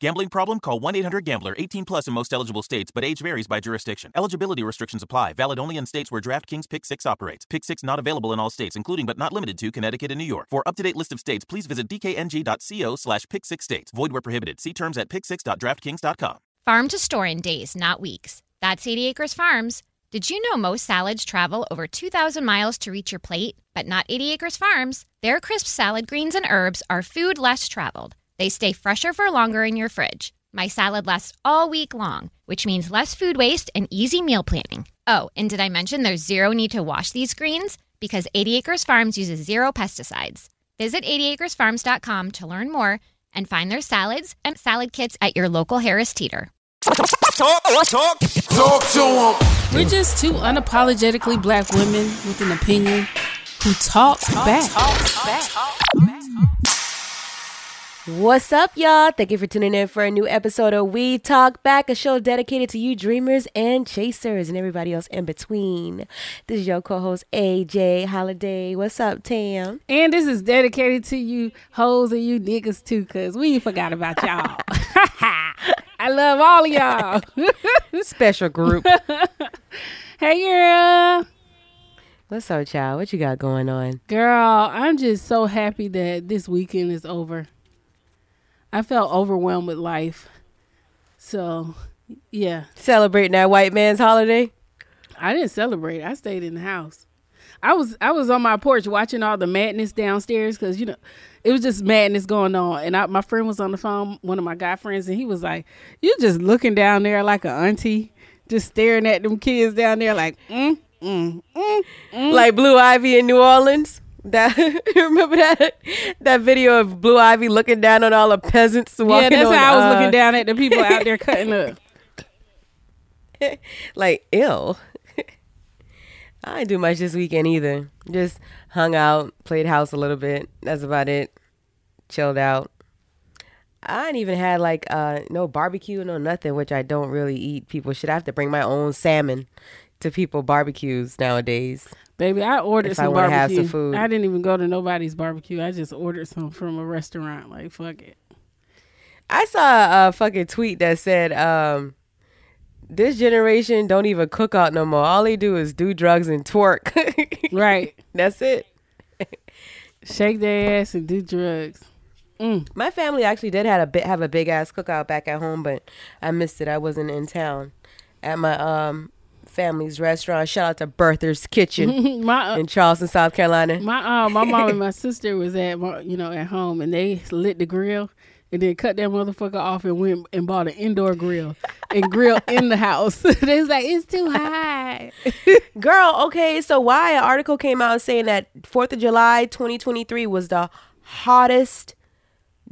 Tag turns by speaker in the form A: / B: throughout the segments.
A: Gambling problem? Call 1 800 Gambler. 18 plus in most eligible states, but age varies by jurisdiction. Eligibility restrictions apply. Valid only in states where DraftKings Pick 6 operates. Pick 6 not available in all states, including but not limited to Connecticut and New York. For up to date list of states, please visit dkng.co slash pick 6 states. Void where prohibited. See terms at pick6.draftkings.com.
B: Farm to store in days, not weeks. That's 80 Acres Farms. Did you know most salads travel over 2,000 miles to reach your plate? But not 80 Acres Farms. Their crisp salad greens and herbs are food less traveled. They stay fresher for longer in your fridge. My salad lasts all week long, which means less food waste and easy meal planning. Oh, and did I mention there's zero need to wash these greens? Because 80 Acres Farms uses zero pesticides. Visit 80acresfarms.com to learn more and find their salads and salad kits at your local Harris Teeter.
C: Talk, talk, talk, talk to them.
D: We're just two unapologetically black women with an opinion who talk, talk back. Talk back.
E: What's up, y'all? Thank you for tuning in for a new episode of We Talk Back, a show dedicated to you dreamers and chasers and everybody else in between. This is your co-host AJ Holiday. What's up, Tam?
D: And this is dedicated to you hoes and you niggas too, cause we forgot about y'all. I love all of y'all.
E: Special group.
D: hey, girl.
E: What's up, child? What you got going on?
D: Girl, I'm just so happy that this weekend is over. I felt overwhelmed with life. So, yeah.
E: Celebrating that white man's holiday?
D: I didn't celebrate. I stayed in the house. I was I was on my porch watching all the madness downstairs because you know it was just madness going on. And I, my friend was on the phone, one of my guy friends, and he was like, "You just looking down there like an auntie, just staring at them kids down there like, mm, mm, mm, mm.
E: like Blue Ivy in New Orleans." That remember that that video of Blue Ivy looking down on all the peasants walking.
D: Yeah, that's
E: on,
D: how I was
E: uh,
D: looking down at the people out there cutting up.
E: like ill. I didn't do much this weekend either. Just hung out, played house a little bit. That's about it. Chilled out. I ain't even had like uh no barbecue, no nothing, which I don't really eat. People should I have to bring my own salmon to people barbecues nowadays.
D: Baby, I ordered
E: If
D: some
E: I
D: barbecue.
E: some food.
D: I didn't even go to nobody's barbecue. I just ordered some from a restaurant. Like fuck it.
E: I saw a fucking tweet that said, um, this generation don't even cook out no more. All they do is do drugs and twerk.
D: right.
E: That's it.
D: Shake their ass and do drugs. Mm.
E: My family actually did had a bit have a big ass cookout back at home, but I missed it. I wasn't in town at my um family's restaurant. Shout out to Bertha's Kitchen
D: my, uh,
E: in Charleston, South Carolina.
D: My uh, my mom and my sister was at you know at home, and they lit the grill. And then cut that motherfucker off and went and bought an indoor grill and grill in the house. they was like, it's too high.
E: Girl, okay, so why an article came out saying that Fourth of July 2023 was the hottest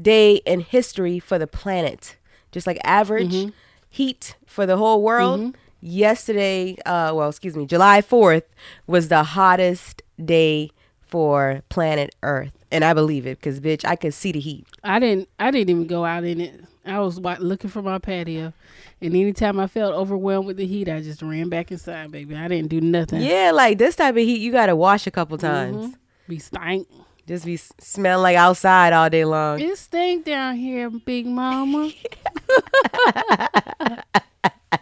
E: day in history for the planet. Just like average
D: Mm-hmm.
E: heat for the whole world. Yesterday, uh, well, excuse me, July 4th was the hottest day for planet Earth. And I believe it because, bitch, I could see the heat.
D: I didn't. I didn't even go out in it. I was wa- looking for my patio, and anytime I felt overwhelmed with the heat, I just ran back inside, baby. I didn't do nothing.
E: Yeah, like this type of heat, you got to wash a couple times.
D: Be stank.
E: Just be smelling like outside all day long.
D: It stink down here, big mama.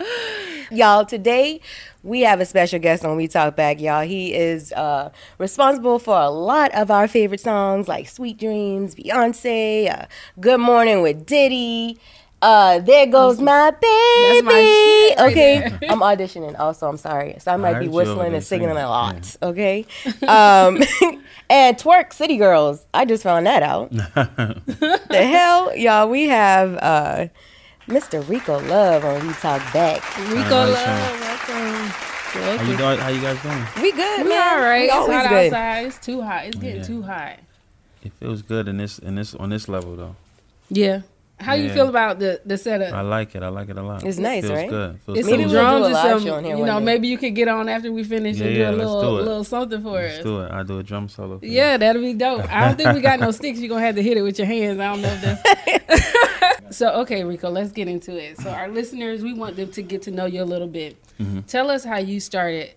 E: y'all today we have a special guest on we talk back y'all he is uh, responsible for a lot of our favorite songs like sweet dreams beyonce uh, good morning with diddy uh, there goes my baby.
D: That's my shit right
E: okay, I'm auditioning. Also, I'm sorry, so I might be
F: heard you over
E: whistling and singing
F: singing.
E: a lot. Okay, um, and twerk city girls. I just found that out. the hell, y'all? We have uh, Mr. Rico Love on We Talk Back.
D: Rico
F: Alright,
D: love, welcome.
F: How you doing? How you guys doing?
E: We good,
D: We
E: man.
D: all right.
E: We
D: It's
E: always
D: hot
E: good.
D: outside. It's too hot. It's getting
F: Yeah.
D: too hot.
F: It feels good in this in this on this level though.
D: Yeah. How you feel about the the setup?
F: I like it. I like it a lot.
E: It's nice,
F: feels
E: right?
F: good. Feels
D: It's
F: good.
D: some
E: Maybe we'll do
D: drums
E: a
D: and
E: live
D: some,
E: show in here
D: you know,
E: day.
D: maybe you could get on after we finish
F: Yeah,
D: and
F: yeah,
D: do a little
F: do
D: little something for
F: Let's
D: us.
F: do it. I do a drum solo. For you.
D: Yeah, that'll be dope. I don't think we got no sticks. You're gonna have to hit it with your hands. I don't know if that's So okay, Rico, let's get into it. So our listeners, we want them to get to know you a little bit.
F: Mm-hmm.
D: Tell us how you started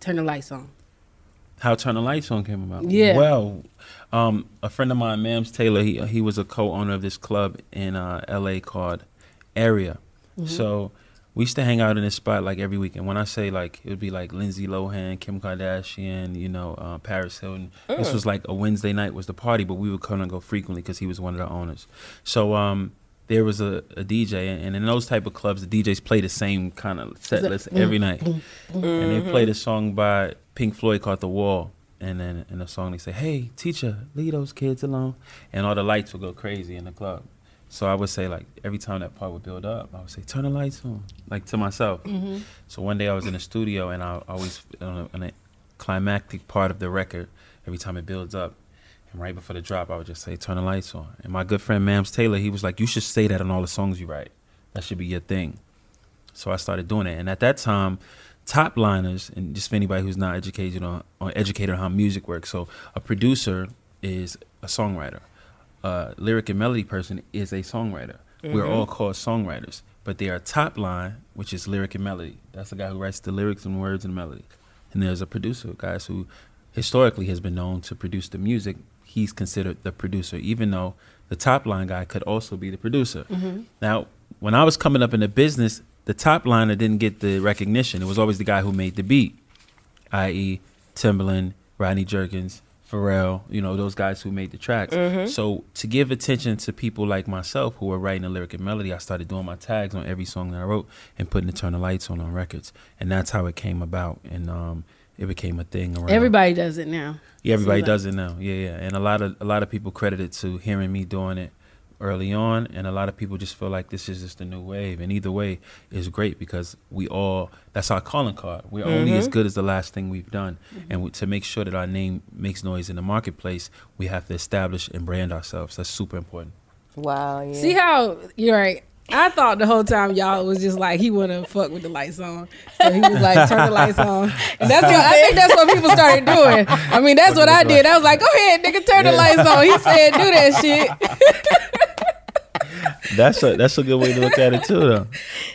D: Turn the Lights On.
F: How Turn the Lights On came about.
D: Yeah.
F: Well, um, a friend of mine, Mams Taylor, he he was a co-owner of this club in uh, L.A. called Area.
D: Mm-hmm.
F: So we used to hang out in this spot like every weekend. When I say like it would be like Lindsay Lohan, Kim Kardashian, you know, uh, Paris Hilton. This was like a Wednesday night was the party, but we would come and go frequently because he was one of the owners. So um, there was a, a DJ, and in those type of clubs, the DJs play the same kind of set list every night, and they played a song by Pink Floyd called "The Wall." And then in the song they say, "Hey, teacher, leave those kids alone," and all the lights would go crazy in the club. So I would say like every time that part would build up, I would say turn the lights on, like to myself. Mm-hmm. So one day I was in the studio and I always on a, on a climactic part of the record, every time it builds up, and right before the drop, I would just say turn the lights on. And my good friend Mams Taylor, he was like, you should say that on all the songs you write. That should be your thing. So I started doing it, and at that time, top liners, and just for anybody who's not educated on, on educated on how music works. So a producer is a songwriter. A lyric and melody person is a songwriter. We're mm-hmm. all called songwriters, but there are top line, which is lyric and melody. That's the guy who writes the lyrics and words and melody. And there's a producer, guys who historically has been known to produce the music. He's considered the producer, even though the top line guy could also be the producer. Mm-hmm. Now, when I was coming up in the business, the top liner didn't get the recognition. It was always the guy who made the beat, i.e., Timbaland, Rodney Jerkins, Pharrell, you know, those guys who made the tracks. So to give attention to people like myself who were writing the lyric and melody, I started doing my tags on every song that I wrote and putting the Turn the Lights on on records. And that's how it came about. And um, it became a thing around.
D: Everybody does it now.
F: Yeah, everybody
D: Seems like-
F: does it now. Yeah, yeah. And a lot of a lot of people credit it to hearing me doing it early on, and a lot of people just feel like this is just a new wave. And either way is great because we all that's our calling card. We're only as mm-hmm. good as the last thing we've done, mm-hmm. and we, to make sure that our name makes noise in the marketplace, we have to establish and brand ourselves. That's super important.
E: Wow. Yeah.
D: See how you're right. I thought the whole time y'all was just like he wanna fuck with the lights on, so he was like turn the lights on, and that's what I think that's what people started doing. I mean that's what I did. I was like, go ahead, nigga, turn the lights on. He said, do that shit.
F: That's a that's a good way to look at it too, though.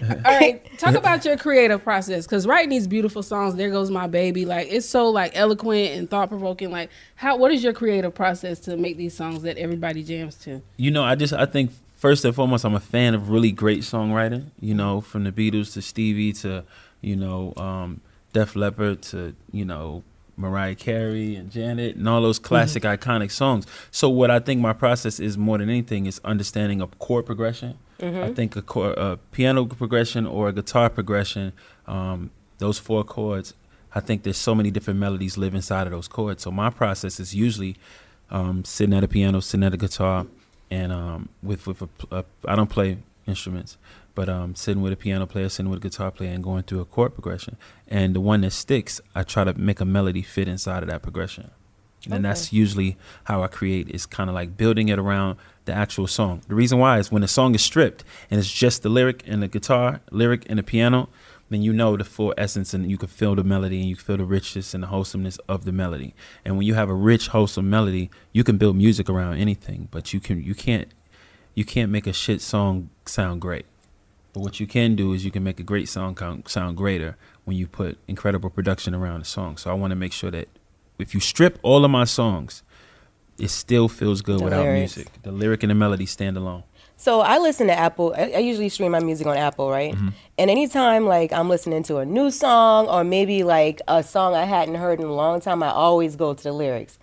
D: All right, talk about your creative process because writing these beautiful songs, "There Goes My Baby," like it's so like eloquent and thought provoking. Like, how what is your creative process to make these songs that everybody jams to?
F: You know, I just I think first and foremost, I'm a fan of really great songwriting. You know, from the Beatles to Stevie to you know um, Def Leppard to you know Mariah Carey and Janet and all those classic iconic songs. So what I think my process is more than anything is understanding a chord progression.
E: Mhm.
F: I think a, chord, a piano progression or a guitar progression, um, those four chords. I think there's so many different melodies live inside of those chords. So my process is usually um, sitting at a piano, sitting at a guitar, and um, with with a, a, I don't play instruments, but um, sitting with a piano player, sitting with a guitar player, and going through a chord progression. And the one that sticks, I try to make a melody fit inside of that progression. And that's usually how I create. Is kind of like building it around the actual song. The reason why is when the song is stripped and it's just the lyric and the guitar, lyric and the piano, then you know the full essence and you can feel the melody and you can feel the richness and the wholesomeness of the melody. And when you have a rich, wholesome melody, you can build music around anything, but you can you can't you can't make a shit song sound great. But what you can do is you can make a great song sound greater when you put incredible production around the song. So I want to make sure that if you strip all of my songs, it still feels good
E: The
F: without
E: lyrics.
F: music. The lyric and the melody stand alone.
E: So I listen to Apple. I, I usually stream my music on Apple, right?
F: Mm-hmm.
E: And anytime like I'm listening to a new song or maybe like a song I hadn't heard in a long time, I always go to the lyrics.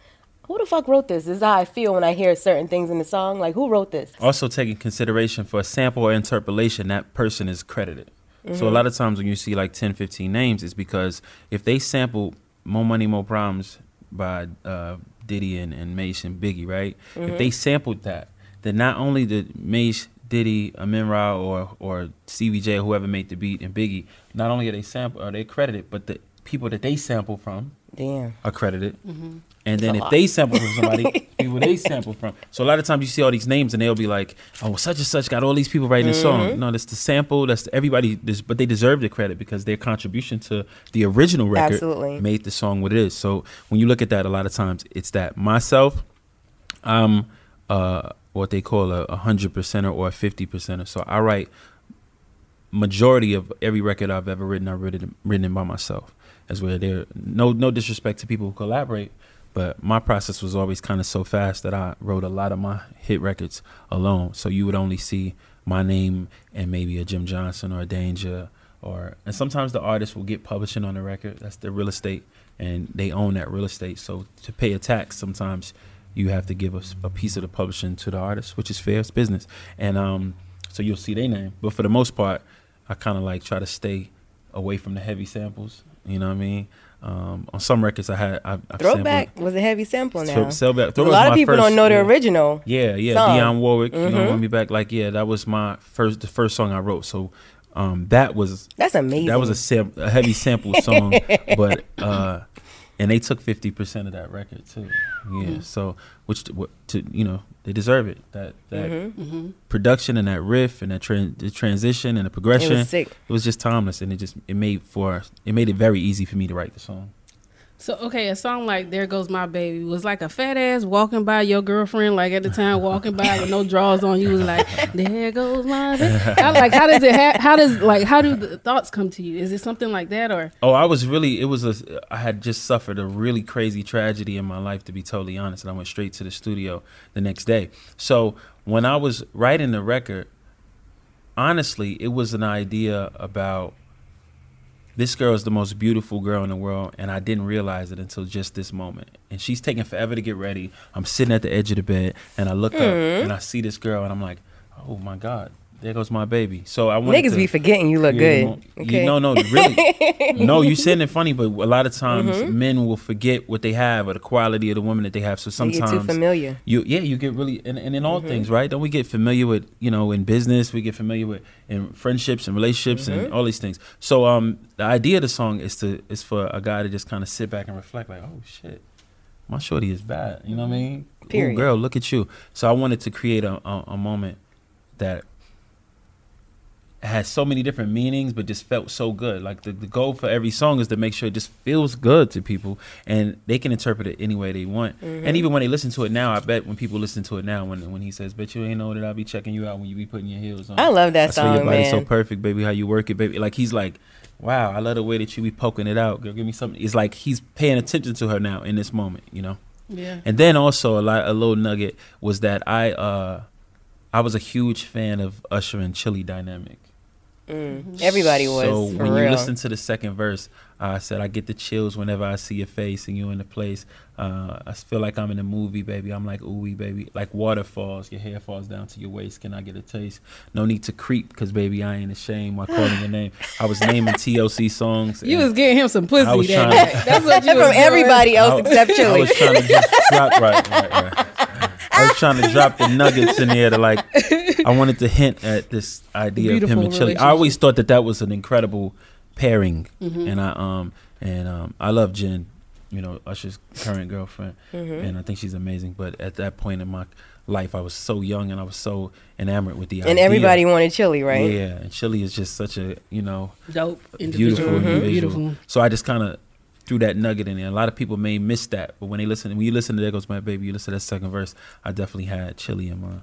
E: Who the fuck wrote this? This is how I feel when I hear certain things in the song. Like who wrote this?
F: Also taking consideration for a sample or interpolation, that person is credited. So a
E: Mhm.
F: lot of times when you see like 10, 15 names, it's because if they sample More Money, More Problems by uh, Diddy and, and Mase and Biggie, right?
E: Mhm.
F: If they sampled that, then not only did Mase, Diddy, Amin Ra, or or Stevie J, or whoever made the beat, and Biggie, not only are they sample, are they credited, but the people that they sample from
E: Damn.
F: are credited.
E: Mhm.
F: And then
E: a
F: if
E: lot.
F: they sample from somebody, people they sample from. So a lot of times you see all these names and they'll be like, "Oh, such and such got all these people writing this song."
E: Mhm.
F: No, that's the sample. That's the, everybody. This, but they deserve the credit because their contribution to the original record
E: Absolutely.
F: made the song what it is. So when you look at that, a lot of times it's that myself. I'm uh, what they call a hundred percenter or a fifty percenter. So I write majority of every record I've ever written, I've written written it by myself. As where there no no disrespect to people who collaborate, but my process was always kind of so fast that I wrote a lot of my hit records alone. So you would only see my name and maybe a Jim Jonsin or a Danja or and sometimes the artist will get publishing on the record. That's their real estate and they own that real estate. So to pay a tax sometimes you have to give us a piece of the publishing to the artist, which is fair, it's business. And um so you'll see their name. But for the most part, I kind of like try to stay away from the heavy samples. You know what I mean? Um, on some records, I had I, I
E: Throwback was a heavy sample now.
F: Throw- Throwback-
E: a lot of people
F: first-
E: don't know the
F: yeah.
E: original.
F: Yeah, yeah,
E: song.
F: Dionne Warwick. You know, want me back? Like, yeah, that was my first, the first song I wrote. So, um, that was
E: That's amazing.
F: That was a sam- a heavy sample song, but uh, and they took fifty percent of that record too. Yeah,
E: Mhm.
F: so which to, to you know they deserve it. That that
E: Mhm. Mhm.
F: production and that riff and that tran- the transition and the progression.
E: It sick.
F: It was just timeless, and it just it made for it made it very easy for me to write the song.
D: So okay, a song like "There Goes My Baby" was like a fat ass walking by your girlfriend, like at the time walking by with no drawers on. You was like, "There goes my baby." How, like, how does it? Ha- how does like how do the thoughts come to you? Is it something like that or?
F: Oh, I was really. It was a. I had just suffered a really crazy tragedy in my life, to be totally honest, and I went straight to the studio the next day. So when I was writing the record, honestly, it was an idea about this girl is the most beautiful girl in the world, and I didn't realize it until just this moment. And she's taking forever to get ready. I'm sitting at the edge of the bed, and I look up
E: Mm.
F: and I see this girl, and I'm like, oh my god. There goes my baby. So I wanted
E: Niggas
F: to-
E: be forgetting you look good.
F: you-
E: Okay.
F: no, no, really. no, you saying it funny, but a lot of times
E: Mhm.
F: men will forget what they have or the quality of the woman that they have. So sometimes
E: too familiar.
F: You yeah, you get really and, and in all
E: Mhm.
F: things, right? Don't we get familiar with you know in business? We get familiar with in friendships and relationships and
E: Mhm.
F: all these things. So um, the idea of the song is to is for a guy to just kind of sit back and reflect, like, oh shit. My shorty is bad, you know what I mean? Ooh,
E: Period.
F: girl, look at you. So I wanted to create a, a, a moment that has so many different meanings, but just felt so good. Like the, the goal for every song is to make sure it just feels good to people, and they can interpret it any way they want.
E: Mhm.
F: And even when they listen to it now, I bet when people listen to it now, when when he says, "Bet you ain't know that I'll be checking you out when you be putting your heels on."
E: I love that
F: your
E: song,
F: body's so perfect, baby. How you work it, baby. Like he's like, "Wow, I love the way that you be poking it out, girl. Give me something." It's like he's paying attention to her now in this moment, you know.
D: Yeah.
F: And then also a lot, a little nugget was that I uh I was a huge fan of Usher and Chili dynamic.
E: Mm. Everybody was.
F: So
E: for
F: when
E: real.
F: you listen to the second verse, I said I get the chills whenever I see your face and you in the place. Uh, I feel like I'm in a movie, baby. I'm like ooey, baby. Like waterfalls, your hair falls down to your waist. Can I get a taste? No need to creep, cause baby, I ain't ashamed while calling your name. I was naming TLC songs.
D: You was getting him some pussy
F: I was
D: that
F: trying to-
D: That's what you was
E: From
D: doing.
E: everybody else
F: I-
E: except
F: I
E: Chili.
F: was trying to just drop right, right, right. I was trying to drop the nuggets in there to like. I wanted to hint at this idea of him and Chili. I always thought that that was an incredible pairing,
D: Mhm.
F: and I um and um I love Jen, you know Usher's current girlfriend,
E: Mhm.
F: and I think she's amazing. But at that point in my life, I was so young and I was so enamored with the idea.
E: And
F: idea.
E: everybody wanted Chili, right?
F: Yeah, and Chili is just such a you know
D: Dope
F: beautiful
D: individual. Mhm. Beautiful.
F: So I just kind of threw that nugget in there. A lot of people may miss that, but when they listen, when you listen to "There Goes My Baby," you listen to that second verse. I definitely had Chili in mind.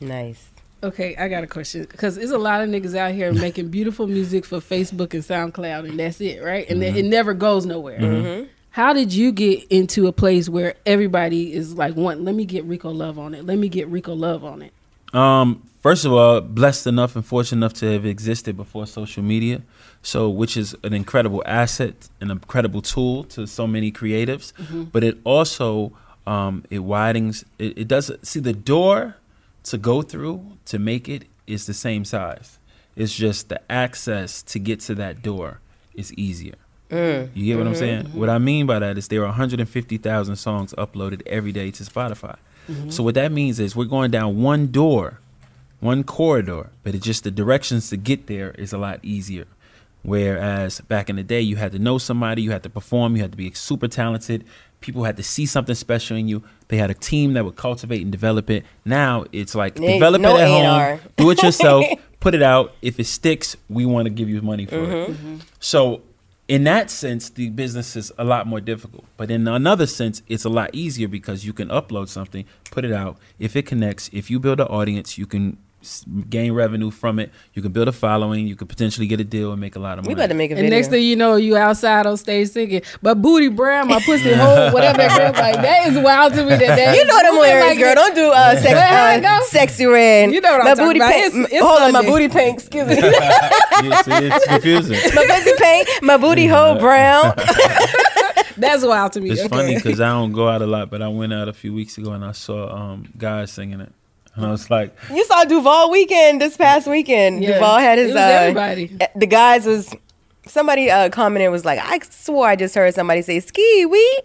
E: Nice.
D: Okay, I got a question because there's a lot of niggas out here making beautiful music for Facebook and SoundCloud, and that's it, right? And
F: Mm-hmm.
D: it never goes nowhere.
E: Mhm.
D: How did you get into a place where everybody is like, "Want? Let me get Rico Love on it. Let me get Rico Love on it."
F: Um, first of all, blessed enough and fortunate enough to have existed before social media, so which is an incredible asset, an incredible tool to so many creatives.
D: Mhm.
F: But it also um, it widens. It, it does see the door to go through to make it is the same size. It's just the access to get to that door is easier.
E: Mm.
F: You get what I'm
E: Mhm.
F: saying? What I mean by that is there are 150,000 songs uploaded every day to Spotify.
E: Mhm.
F: So what that means is we're going down one door, one corridor, but it's just the directions to get there is a lot easier. Whereas back in the day, you had to know somebody, you had to perform, you had to be super talented. People had to see something special in you. They had a team that would cultivate and develop it. Now it's like develop
E: no
F: it at
E: A&R.
F: home, do it yourself, put it out. If it sticks, we want to give you money for it.
E: Mhm.
F: So, in that sense, the business is a lot more difficult. But in another sense, it's a lot easier because you can upload something, put it out. If it connects, if you build an audience, you can gain revenue from it. You can build a following. You could potentially get a deal and make a lot of money.
E: We
F: money.
E: better make a video.
D: And next thing you know, you outside on stage singing, "But booty brown, my pussy hole, whatever that girl like." That is wild to me. That, that
E: you know them
D: moving
E: lyrics,
D: like
E: girl. Don't do uh, sex,
D: But
E: uh, sexy red.
D: You know what I'm
E: my
D: talking
E: booty
D: about.
E: paint.
D: It's- it's
E: hold on, my booty paint. Excuse me.
F: Yeah, see, it's confusing.
E: my pussy paint. My booty hole brown.
D: That's wild to me.
F: It's
D: Okay.
F: funny because I don't go out a lot, but I went out a few weeks ago and I saw um, guys singing it, and I was like,
E: You saw Duval weekend this past weekend.
D: Yeah.
E: Duval had his
D: It was
E: uh,
D: everybody.
E: uh, The guys was somebody uh, commented was like, I swore I just heard somebody say ski wee.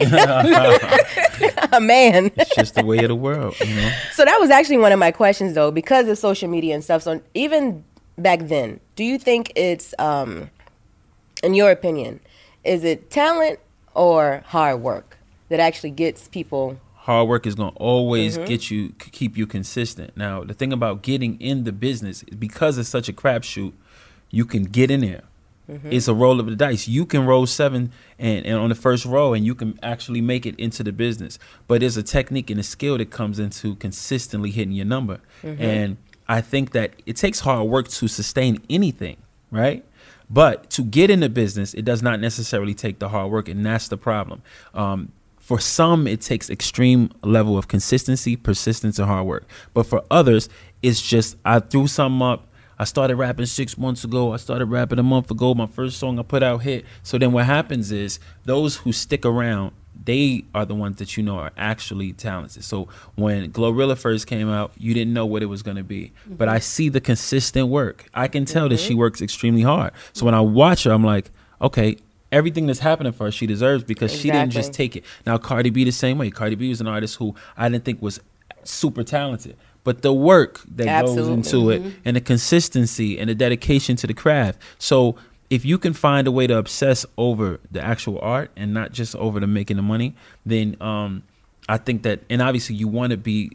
E: a man.
F: "It's just the way of the world," you know.
E: So that was actually one of my questions though, because of social media and stuff. So even back then, do you think it's um in your opinion, is it talent or hard work that actually gets people
F: hard work is going to always
E: Mhm.
F: get you keep you consistent. Now, the thing about getting in the business because it's such a crapshoot, you can get in there.
E: Mhm.
F: It's a roll of the dice. You can roll seven and, and on the first row, and you can actually make it into the business. But there's a technique and a skill that comes into consistently hitting your number.
E: Mhm.
F: And I think that it takes hard work to sustain anything, right? But to get in the business, it does not necessarily take the hard work, and that's the problem. Um, for some, it takes extreme level of consistency, persistence, and hard work. But for others, it's just I threw something up. I started rapping six months ago. I started rapping a month ago. My first song I put out hit. So then what happens is those who stick around, they are the ones that you know are actually talented. So when Glorilla first came out, you didn't know what it was going to be. Mm-hmm. But I see the consistent work. I can tell that she mm-hmm. works extremely hard. So when I watch her, I'm like, okay, everything that's happening for her, she deserves because she didn't just take it. Now Cardi B the same way. Cardi B was an artist who I didn't think was super talented. But the work that goes into it
E: Mhm.
F: and the consistency and the dedication to the craft. So if you can find a way to obsess over the actual art and not just over the making the money, then um, I think that and obviously you want to be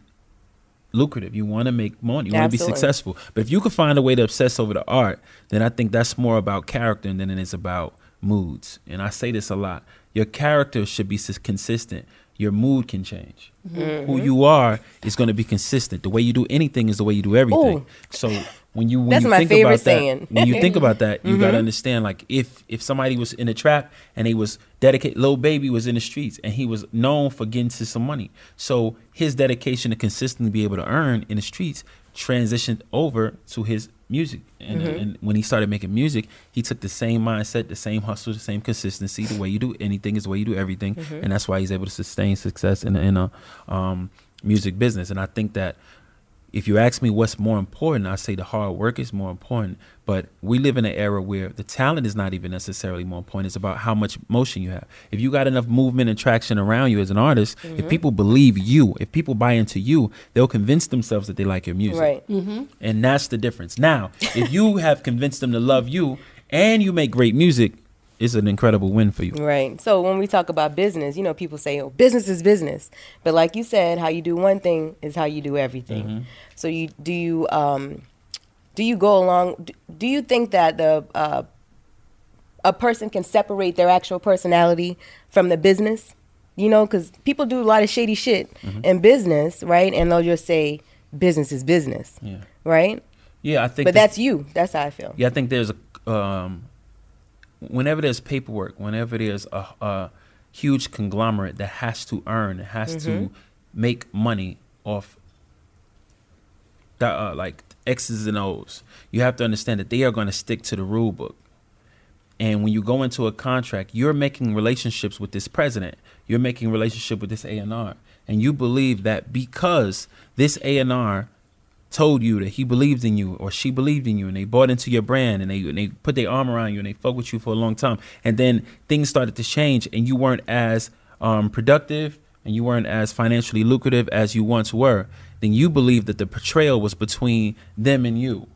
F: lucrative. You want to make money. You want to be successful. But if you can find a way to obsess over the art, then I think that's more about character than it is about moods. And I say this a lot. Your character should be consistent. Your mood can change.
E: Mhm.
F: Who you are is going to be consistent. The way you do anything is the way you do everything.
E: Ooh.
F: So when you when
E: That's
F: you think about that, when you think about that, you got
E: Mhm.
F: to understand like if if somebody was in a trap and he was dedicated, Lil Baby was in the streets and he was known for getting to some money. So his dedication to consistently be able to earn in the streets transitioned over to his music. And,
E: Mhm.
F: and when he started making music, he took the same mindset, the same hustle, the same consistency. The way you do anything is the way you do everything,
E: Mhm.
F: and that's why he's able to sustain success in a, in a um, music business. And I think that if you ask me what's more important, I say the hard work is more important. But we live in an era where the talent is not even necessarily more important. It's about how much motion you have. If you got enough movement and traction around you as an artist, if
E: Mhm.
F: people believe you, if people buy into you, they'll convince themselves that they like your music.
E: Right.
D: Mm-hmm.
F: And that's the difference. Now, if you have convinced them to love you and you make great music, it's an incredible win for you.
E: Right. So when we talk about business, you know, people say, "Oh, business is business," but like you said, how you do one thing is how you do everything.
F: Mhm.
E: So you do you um, do you go along? Do you think that the uh, a person can separate their actual personality from the business? You know, because people do a lot of shady shit
F: Mhm.
E: in business, right? And they'll just say, "Business is business,"
F: Yeah.
E: right?
F: Yeah, I think
E: But
F: that-
E: that's you. That's how I feel.
F: Yeah, I think there's a um, whenever there's paperwork, whenever there's a, a huge conglomerate that has to earn, has
E: Mhm.
F: to make money off that uh, like X's and O's, you have to understand that they are going to stick to the rule book. And when you go into a contract, you're making relationships with this president. You're making relationship with this A&R. And you believe that because this A&R told you that he believed in you or she believed in you and they bought into your brand and they, and they put their arm around you and they fuck with you for a long time. And then things started to change and you weren't as um, productive and you weren't as financially lucrative as you once were. Then you believe that the portrayal was between them and you.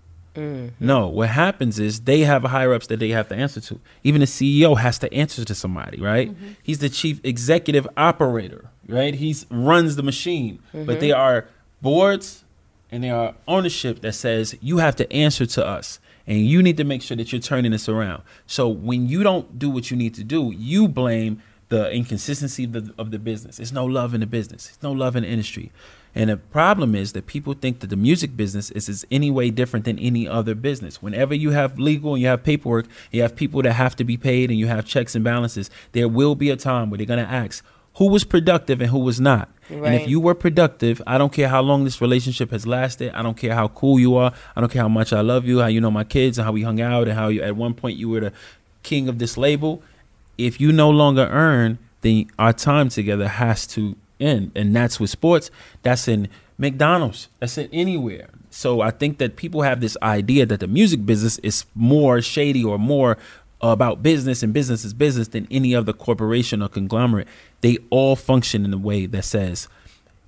F: No, what happens is they have higher ups that they have to answer to. Even the CEO has to answer to somebody, right? He's the chief executive operator, right? He runs the machine, but
E: Mhm.
F: they are boards and there are ownership that says you have to answer to us and you need to make sure that you're turning this around. So when you don't do what you need to do, you blame the inconsistency of the, of the business. It's no love in the business. It's no love in the industry. And the problem is that people think that the music business is, is any way different than any other business. Whenever you have legal and you have paperwork, you have people that have to be paid and you have checks and balances, there will be a time where they're going to ask who was productive and who was not. And if you were productive, I don't care how long this relationship has lasted. I don't care how cool you are. I don't care how much I love you, how you know my kids, and how we hung out, and how you at one point you were the king of this label. If you no longer earn, then our time together has to end, and that's with sports. That's in McDonald's. That's in anywhere. So I think that people have this idea that the music business is more shady or more about business and business is business than any other corporation or conglomerate. They all function in a way that says,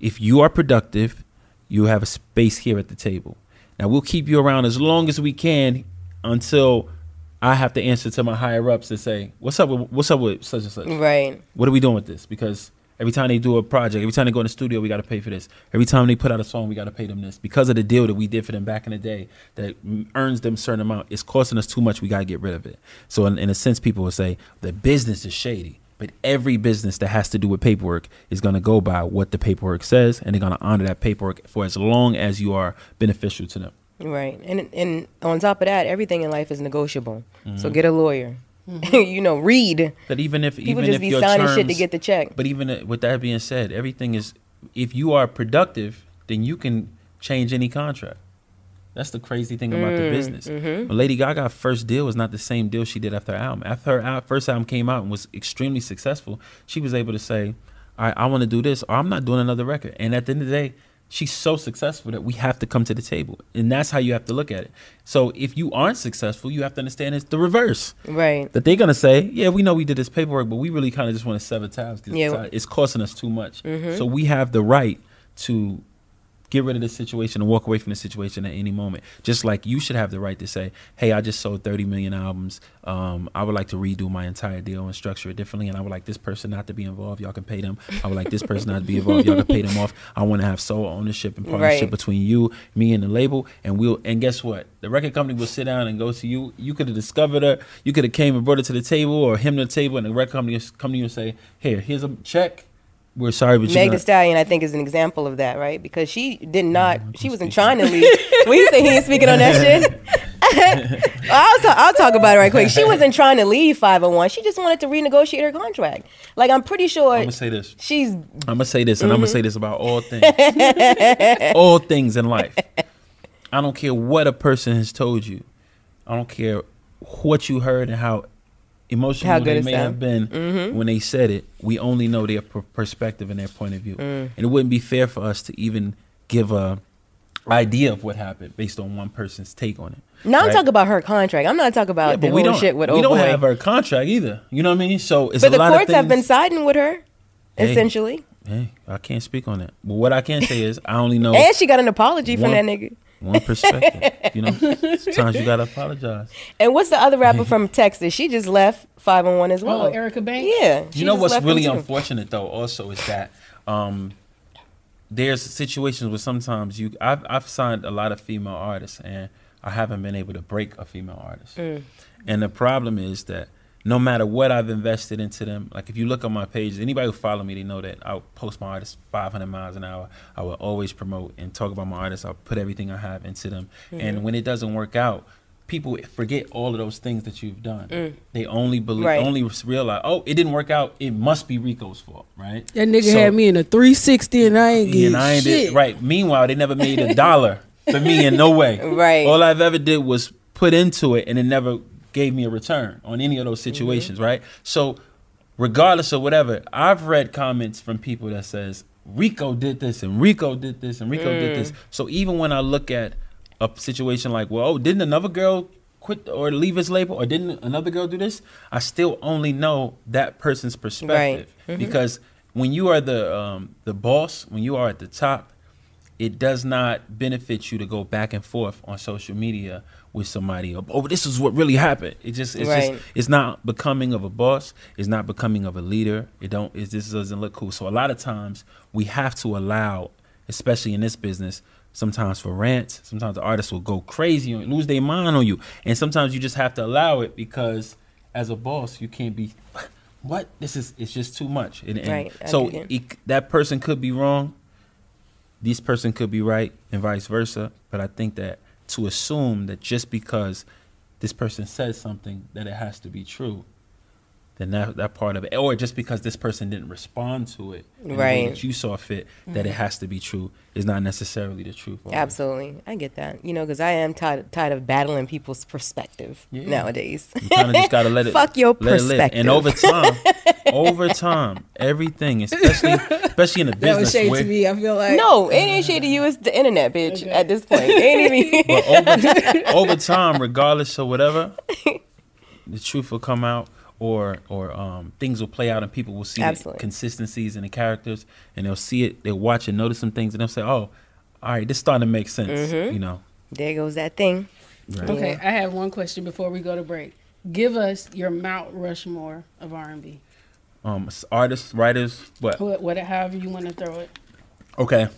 F: if you are productive, you have a space here at the table. Now we'll keep you around as long as we can until I have to answer to my higher ups and say, "What's up? With, what's up with such and such?
E: Right.
F: What are we doing with this? Because every time they do a project, every time they go in the studio, we got to pay for this. Every time they put out a song, we got to pay them this because of the deal that we did for them back in the day that earns them a certain amount. It's costing us too much. We got to get rid of it. So in, in a sense, people will say the business is shady. But every business that has to do with paperwork is going to go by what the paperwork says, and they're going to honor that paperwork for as long as you are beneficial to them.
E: Right. And and on top of that, everything in life is negotiable. So
F: Mhm.
E: get a lawyer. you know, read.
F: That even if
E: People
F: even
E: just
F: if
E: be
F: your
E: signing
F: terms,
E: shit to get the check.
F: But even uh, with that being said, everything is if you are productive, then you can change any contract. That's the crazy thing about the
E: Mm,
F: business.
E: mhm.
F: But Lady Gaga's first deal was not the same deal she did after her album. After her first album came out and was extremely successful, she was able to say, "All right, I want to do this, or I'm not doing another record." And at the end of the day, she's so successful that we have to come to the table, and that's how you have to look at it. So if you aren't successful, you have to understand it's the reverse.
E: Right.
F: That they're gonna say, "Yeah, we know we did this paperwork, but we really kind of just want to sever ties because
E: Yeah.
F: it's costing us too much."
E: Mhm.
F: So we have the right to get rid of the situation and walk away from the situation at any moment. Just like you should have the right to say, "Hey, I just sold 30 million albums. Um, I would like to redo my entire deal and structure it differently, and I would like this person not to be involved. Y'all can pay them. I would like this person not to be involved. Y'all can pay them off. I want to have sole ownership and partnership
E: Right.
F: between you, me, and the label. And we'll. And guess what? The record company will sit down and go to you. You could have discovered her. You could have came and brought her to the table, or him to the table, and the record company come to you and say, "Here, here's a check." We're sorry, but
E: Meg Thee Stallion, I think, is an example of that, right? Because she did not, she wasn't trying to leave. we say he ain't speaking on that shit, I'll, talk, I'll talk about it right quick. She wasn't trying to leave 501. She just wanted to renegotiate her contract. Like, I'm pretty sure
F: I'm gonna say this.
E: she's.
F: I'm gonna say this, and I'm gonna
E: mm-hmm.
F: say this about all things, all things in life. I don't care what a person has told you. I don't care what you heard and how emotional
E: How good
F: they
E: it
F: may
E: sound.
F: have been
E: Mhm.
F: when they said it. We only know their per- perspective and their point of view,
E: Mm.
F: and it wouldn't be fair for us to even give a idea of what happened based on one person's take on it.
E: Now I'm
F: right?
E: talking about her contract. I'm not talking about
F: Yeah,
E: the
F: but we don't.
E: shit with
F: we don't
E: boy.
F: have her contract either. You know what I mean? So it's
E: but
F: a
E: the
F: lot of
E: courts have been siding with her,
F: Hey.
E: essentially.
F: Hey, I can't speak on that. But what I can say is I only know.
E: And she got an apology from that nigga.
F: One perspective. you know, sometimes you gotta apologize.
E: And what's the other rapper from Texas? She just left five on one as well.
D: Oh, Erica Banks.
E: Yeah.
F: you know what's really unfortunate though also is that um there's situations where sometimes you I've I've signed a lot of female artists and I haven't been able to break a female artist.
E: Mm.
F: And the problem is that no matter what I've invested into them, like if you look on my page, anybody who follow me, they know that I'll post my artists 500 miles an hour. I will always promote and talk about my artists. I'll put everything I have into them.
E: Mhm.
F: And when it doesn't work out, people forget all of those things that you've done.
E: Mm.
F: They only believe,
D: Right.
F: only realize, oh, it didn't work out. It must be Rico's fault, right?
D: That nigga
F: So-
D: had me in a 360 and I ain't
F: yeah,
D: getting
F: I ain't
D: shit.
F: did, right. Meanwhile, they never made a dollar for me in no way.
E: Right.
F: All I've ever did was put into it, and it never gave me a return on any of those situations. Right. So, regardless of whatever, I've read comments from people that says Rico did this and Rico did this and Rico did this.
E: Mm.
F: So even when I look at a situation like, well, oh, didn't another girl quit or leave his label, or didn't another girl do this? I still only know that person's perspective
E: Mhm.
F: because when you are the um, the boss, when you are at the top, it does not benefit you to go back and forth on social media with somebody. Oh, this is what really happened. It just it's
E: Right.
F: just it's not becoming of a boss. It's not becoming of a leader. It don't. It just doesn't look cool. So a lot of times we have to allow, especially in this business. Sometimes for rants, sometimes the artists will go crazy and lose their mind on you, and sometimes you just have to allow it because, as a boss, you can't be, what this is. It's just too much. And, and
E: Right,
F: so
E: it.
F: that person could be wrong, this person could be right and vice versa but i think that to assume that just because this person says something that it has to be true then that, that part of it or just because this person didn't respond to it in the way
E: Right.
F: that you saw fit that it
E: Mhm.
F: has to be true is not necessarily the truth always.
E: Absolutely, I get that. You know, because I am tired tired of battling people's perspective
F: Yeah.
E: nowadays.
F: You kind of just gotta let it
E: Fuck your
F: let it
E: perspective.
F: live. And over time, over time, everything, especially especially in the
D: That
F: business
D: was shade
F: where,
D: to me. I feel like
E: no, it ain't shade to you. It's the internet, bitch. At this point, it ain't even.
F: But over, over time, regardless of whatever, the truth will come out, or or um, things will play out, and people will see the consistencies in the characters, and they'll see it, they'll watch and notice some things, and they'll say, "Oh, all right, this starting to make sense."
E: Mhm.
F: You know.
E: There goes that thing.
F: Right.
D: Okay, I have one question before we go to break. Give us your Mount Rushmore of R&B.
F: Um, artists, writers, what?
D: What, what, however you want to throw it.
F: Okay.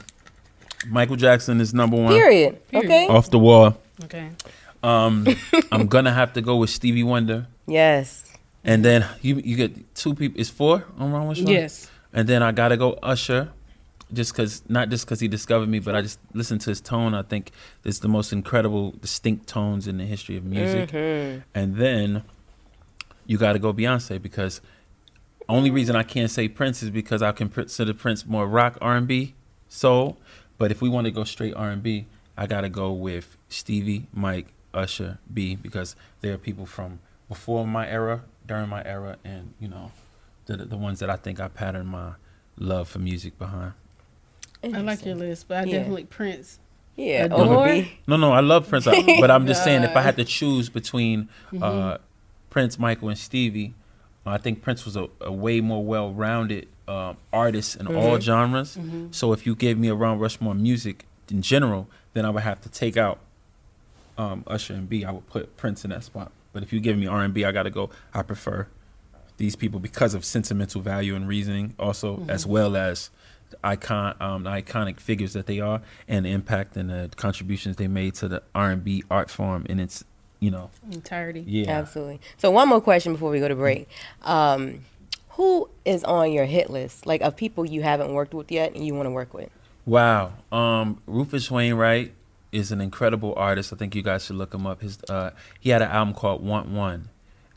F: Michael Jackson is number one.
E: Period.
D: Period.
E: Okay.
F: Off the wall.
D: Okay.
F: Um, I'm gonna have to go with Stevie Wonder.
E: Yes.
F: And then you you get two people. It's four on Wrong with Sean?
D: Yes.
F: And then I gotta go Usher, just cause not just cause he discovered me, but I just listened to his tone. I think it's the most incredible, distinct tones in the history of music.
E: Mhm.
F: And then you gotta go Beyonce because only reason I can't say Prince is because I can consider Prince more rock R and B, soul. But if we want to go straight R and B, I gotta go with Stevie, Mike, Usher, B because there are people from before my era, during my era, and you know, the the ones that I think I patterned my love for music behind.
D: I like your list, but I
E: Yeah.
D: definitely Prince.
E: Yeah,
D: Adore.
E: over
F: No, no, I love Prince, but I'm just saying if I had to choose between uh,
D: Mhm.
F: Prince, Michael, and Stevie, I think Prince was a, a way more well-rounded um, artist in all
D: Mhm.
F: genres.
D: Mhm.
F: So if you gave me a Round Rushmore music in general, then I would have to take out um, Usher and B. I would put Prince in that spot. But if you give me R and B, I got to go. I prefer these people because of sentimental value and reasoning, also as
D: Mhm.
F: well as the icon, um, the iconic figures that they are, and the impact and the contributions they made to the R and B art form in its, you know,
D: Entirety.
F: yeah.
E: Absolutely. So one more question before we go to break. Um, who is on your hit list, like of people you haven't worked with yet and you want to work with?
F: Wow. Um, Rufus Wainwright is an incredible artist. I think you guys should look him up. His uh, he had an album called Want One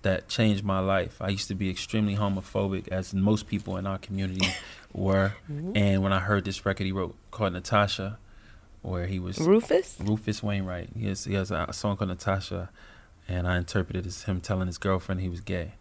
F: that changed my life. I used to be extremely homophobic, as most people in our community were.
E: Mhm.
F: And when I heard this record he wrote called Natasha, where he was
E: Rufus.
F: Rufus Wainwright. He has he has a song called Natasha, and I interpreted it as him telling his girlfriend he was gay,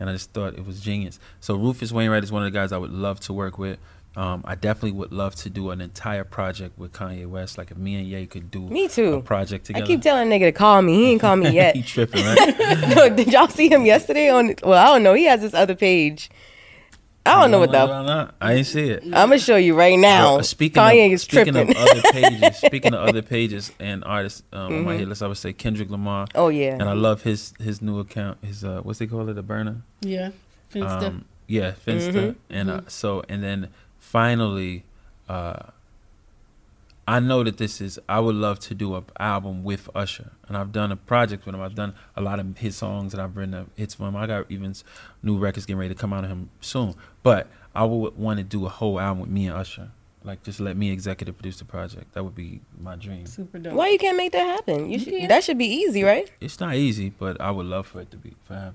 F: and I just thought it was genius. So Rufus Wainwright is one of the guys I would love to work with. Um, I definitely would love to do an entire project with Kanye West. Like if me and Ye could do
E: Me too.
F: a project together.
E: I keep telling nigga to call me. He ain't call me yet.
F: he tripping, right?
E: no, did y'all see him yesterday on? Well, I don't know. He has this other page. I don't know what the.
F: I ain't see it.
E: I'm gonna show you right now.
F: Uh, speaking
E: Kanye
F: of,
E: is
F: speaking
E: tripping.
F: of other pages, speaking of other pages and artists um, on my
E: Mhm.
F: hit list, I would say Kendrick Lamar.
E: Oh, yeah.
F: and I love his his new account. His uh, what's they call it, a burner?
D: Yeah, Finsta.
F: Um, yeah, Finsta,
D: Mhm.
F: and uh,
D: Mhm.
F: so and then finally, uh, I know that this is. I would love to do an album with Usher, and I've done a project with him. I've done a lot of his songs, and I've written hits for him. I got even new records getting ready to come out of him soon. But I would want to do a whole album with me and Usher. Like just let me executive produce the project. That would be my dream.
D: Super dope.
E: Why you can't make that happen? You should, That should be easy, right?
F: It's not easy, but I would love for it to be for happen.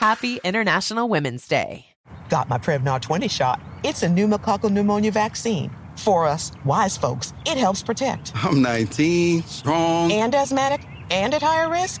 G: Happy International Women's Day.
H: Got my Prevnar 20 shot. It's a pneumococcal pneumonia vaccine. For us, wise folks, it helps protect.
I: I'm 19, strong.
H: And asthmatic and at higher risk?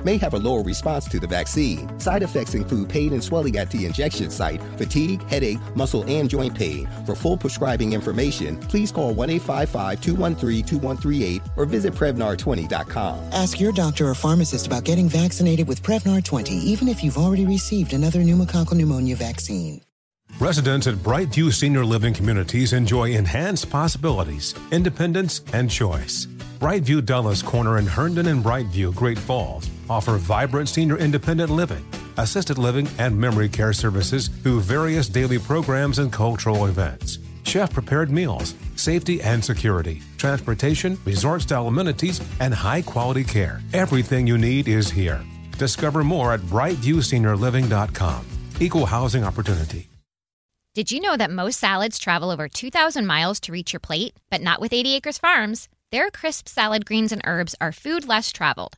J: may have a lower response to the vaccine. Side effects include pain and swelling at the injection site, fatigue, headache, muscle, and joint pain. For full prescribing information, please call 1 855 213 2138 or visit Prevnar20.com.
K: Ask your doctor or pharmacist about getting vaccinated with Prevnar 20, even if you've already received another pneumococcal pneumonia vaccine.
L: Residents at Brightview Senior Living Communities enjoy enhanced possibilities, independence, and choice. Brightview Dulles Corner in Herndon and Brightview, Great Falls, offer vibrant senior independent living, assisted living, and memory care services through various daily programs and cultural events. Chef prepared meals, safety and security, transportation, resort style amenities, and high quality care. Everything you need is here. Discover more at brightviewseniorliving.com. Equal housing opportunity.
B: Did you know that most salads travel over 2,000 miles to reach your plate? But not with 80 Acres Farms. Their crisp salad greens and herbs are food less traveled,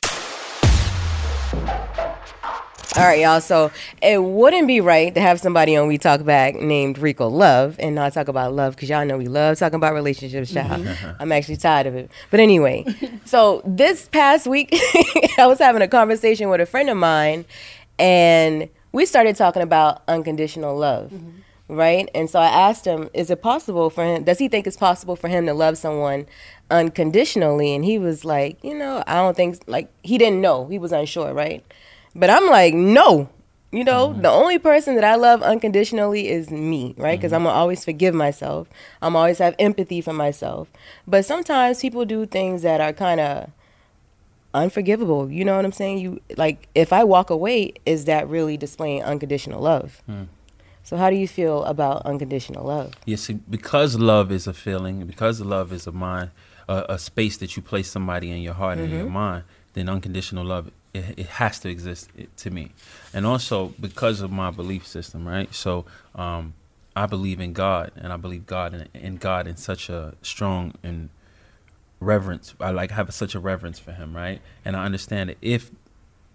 E: All right, y'all. So it wouldn't be right to have somebody on We Talk Back named Rico Love and not talk about love because y'all know we love talking about relationships, child. Mm-hmm. I'm actually tired of it. But anyway, so this past week, I was having a conversation with a friend of mine and we started talking about unconditional love. Mm-hmm. Right? And so I asked him, is it possible for him, does he think it's possible for him to love someone unconditionally? And he was like, you know, I don't think, like, he didn't know. He was unsure, right? But I'm like, no. You know, the only person that I love unconditionally is me, right? Because I'm gonna always forgive myself. I'm always have empathy for myself. But sometimes people do things that are kind of unforgivable. You know what I'm saying? You like if I walk away, is that really displaying unconditional love?
F: Hmm.
E: So how do you feel about unconditional love?
F: You see, because love is a feeling, because love is a mind, a, a space that you place somebody in your heart and in your
E: Mhm.
F: mind, then unconditional love it, it has to exist to me, and also because of my belief system, right? So um, I believe in God, and I believe God in, in God in such a strong and reverence. I like have such a reverence for Him, right? And I understand that if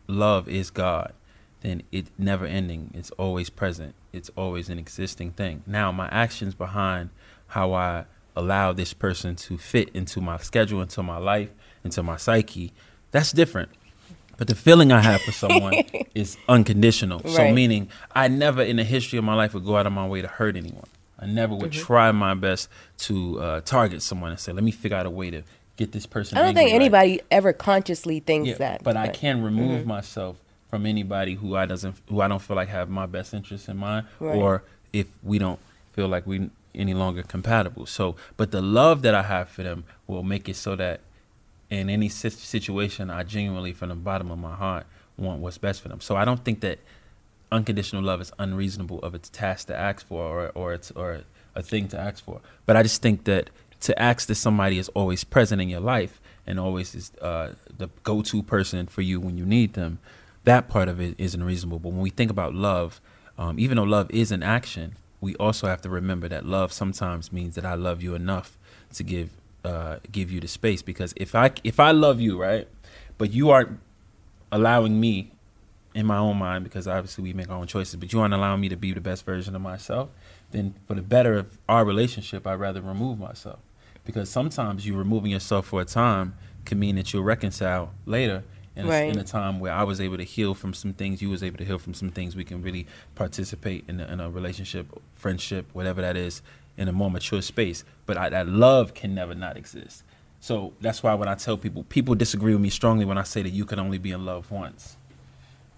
F: love is God, then it's never ending. It's always present. It's always an existing thing. Now, my actions behind how I allow this person to fit into my schedule, into my life, into my psyche, that's different. But the feeling I have for someone is unconditional. So, meaning I never in the history of my life would go out of my way to hurt anyone. I never would
E: Mhm.
F: try my best to uh, target someone and say, let me figure out a way to get this person
E: I don't think
F: right."
E: anybody ever consciously thinks
F: Yeah,
E: that.
F: But I can remove
E: Mhm.
F: myself from anybody who I doesn't who I don't feel like have my best interests in mind,
E: Right.
F: or if we don't feel like we any longer compatible. So, but the love that I have for them will make it so that in any situation, I genuinely, from the bottom of my heart, want what's best for them. So I don't think that unconditional love is unreasonable of its task to ask for or or it's or a thing to ask for. But I just think that to ask that somebody is always present in your life and always is uh, the go-to person for you when you need them, that part of it isn't reasonable. But when we think about love, um, even though love is an action, we also have to remember that love sometimes means that I love you enough to give uh, give you the space. Because if I if I love you, right, but you aren't allowing me in my own mind because obviously we make our own choices but you aren't allowing me to be the best version of myself then for the better of our relationship i'd rather remove myself because sometimes you removing yourself for a time can mean that you'll reconcile later in, a,
E: Right.
F: in a time where i was able to heal from some things you was able to heal from some things we can really participate in a, in a relationship friendship whatever that is in a more mature space but I, that love can never not exist so that's why when i tell people people disagree with me strongly when i say that you can only be in love once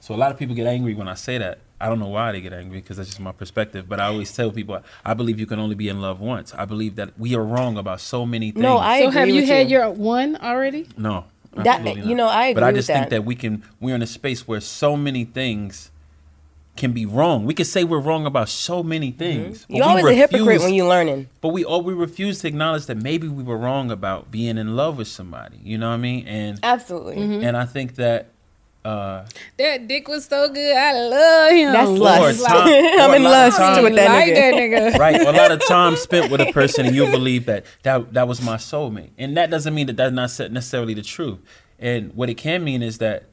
F: so a lot of people get angry when I say that. I don't know why they get angry because that's just my perspective. But I always tell people I believe you can only be in love once. I believe that we are wrong about so many things.
E: No, I
D: so
E: agree
D: have you
E: with
D: had
E: you.
D: your one already?
F: no.
E: That-
F: absolutely
E: you know, I agree.
F: But I just
E: with
F: think
E: that.
F: that we can. We're in a space where so many things can be wrong. We can say we're wrong about so many things. but
E: You're
F: we
E: always a hypocrite
F: refuse-
E: when you're learning.
F: But we all we refuse to acknowledge that maybe we were wrong about being in love with somebody. You know what I mean? And
E: Absolutely. Mhm.
F: And I think that. Uh,
D: That dick was so good. I love him.
E: That's lust.
F: Or time-
E: I'm in
F: lot of
E: lust
F: time-
E: with that
D: like
E: nigga.
D: that nigga.
F: right. A lot of time spent with a person, and you'll believe that that that was my soulmate, and that doesn't mean that that's not necessarily the truth. And what it can mean is that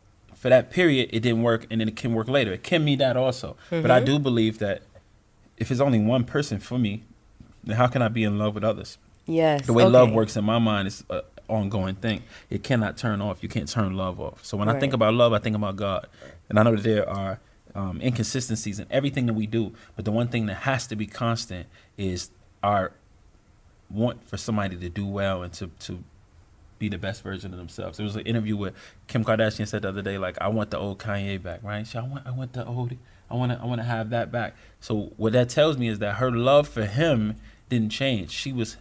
F: for that period, it didn't work, and then it can work later. It can mean that also. But I
E: Mhm.
F: do believe that if it's only one person for me, then how can I be in love with others?
E: Yes.
F: The way love works in my mind is an ongoing thing. It cannot turn off. You can't turn love off. So when I think about love, I think about God. And I know that there are um, inconsistencies in everything that we do. But the one thing that has to be constant is our want for somebody to do well and to, to be the best version of themselves. There was an interview with Kim Kardashian said the other day, like, I want the old Kanye back, right? She, I want I want the old I wanna I wanna have that back. So what that tells me is that her love for him didn't change. She was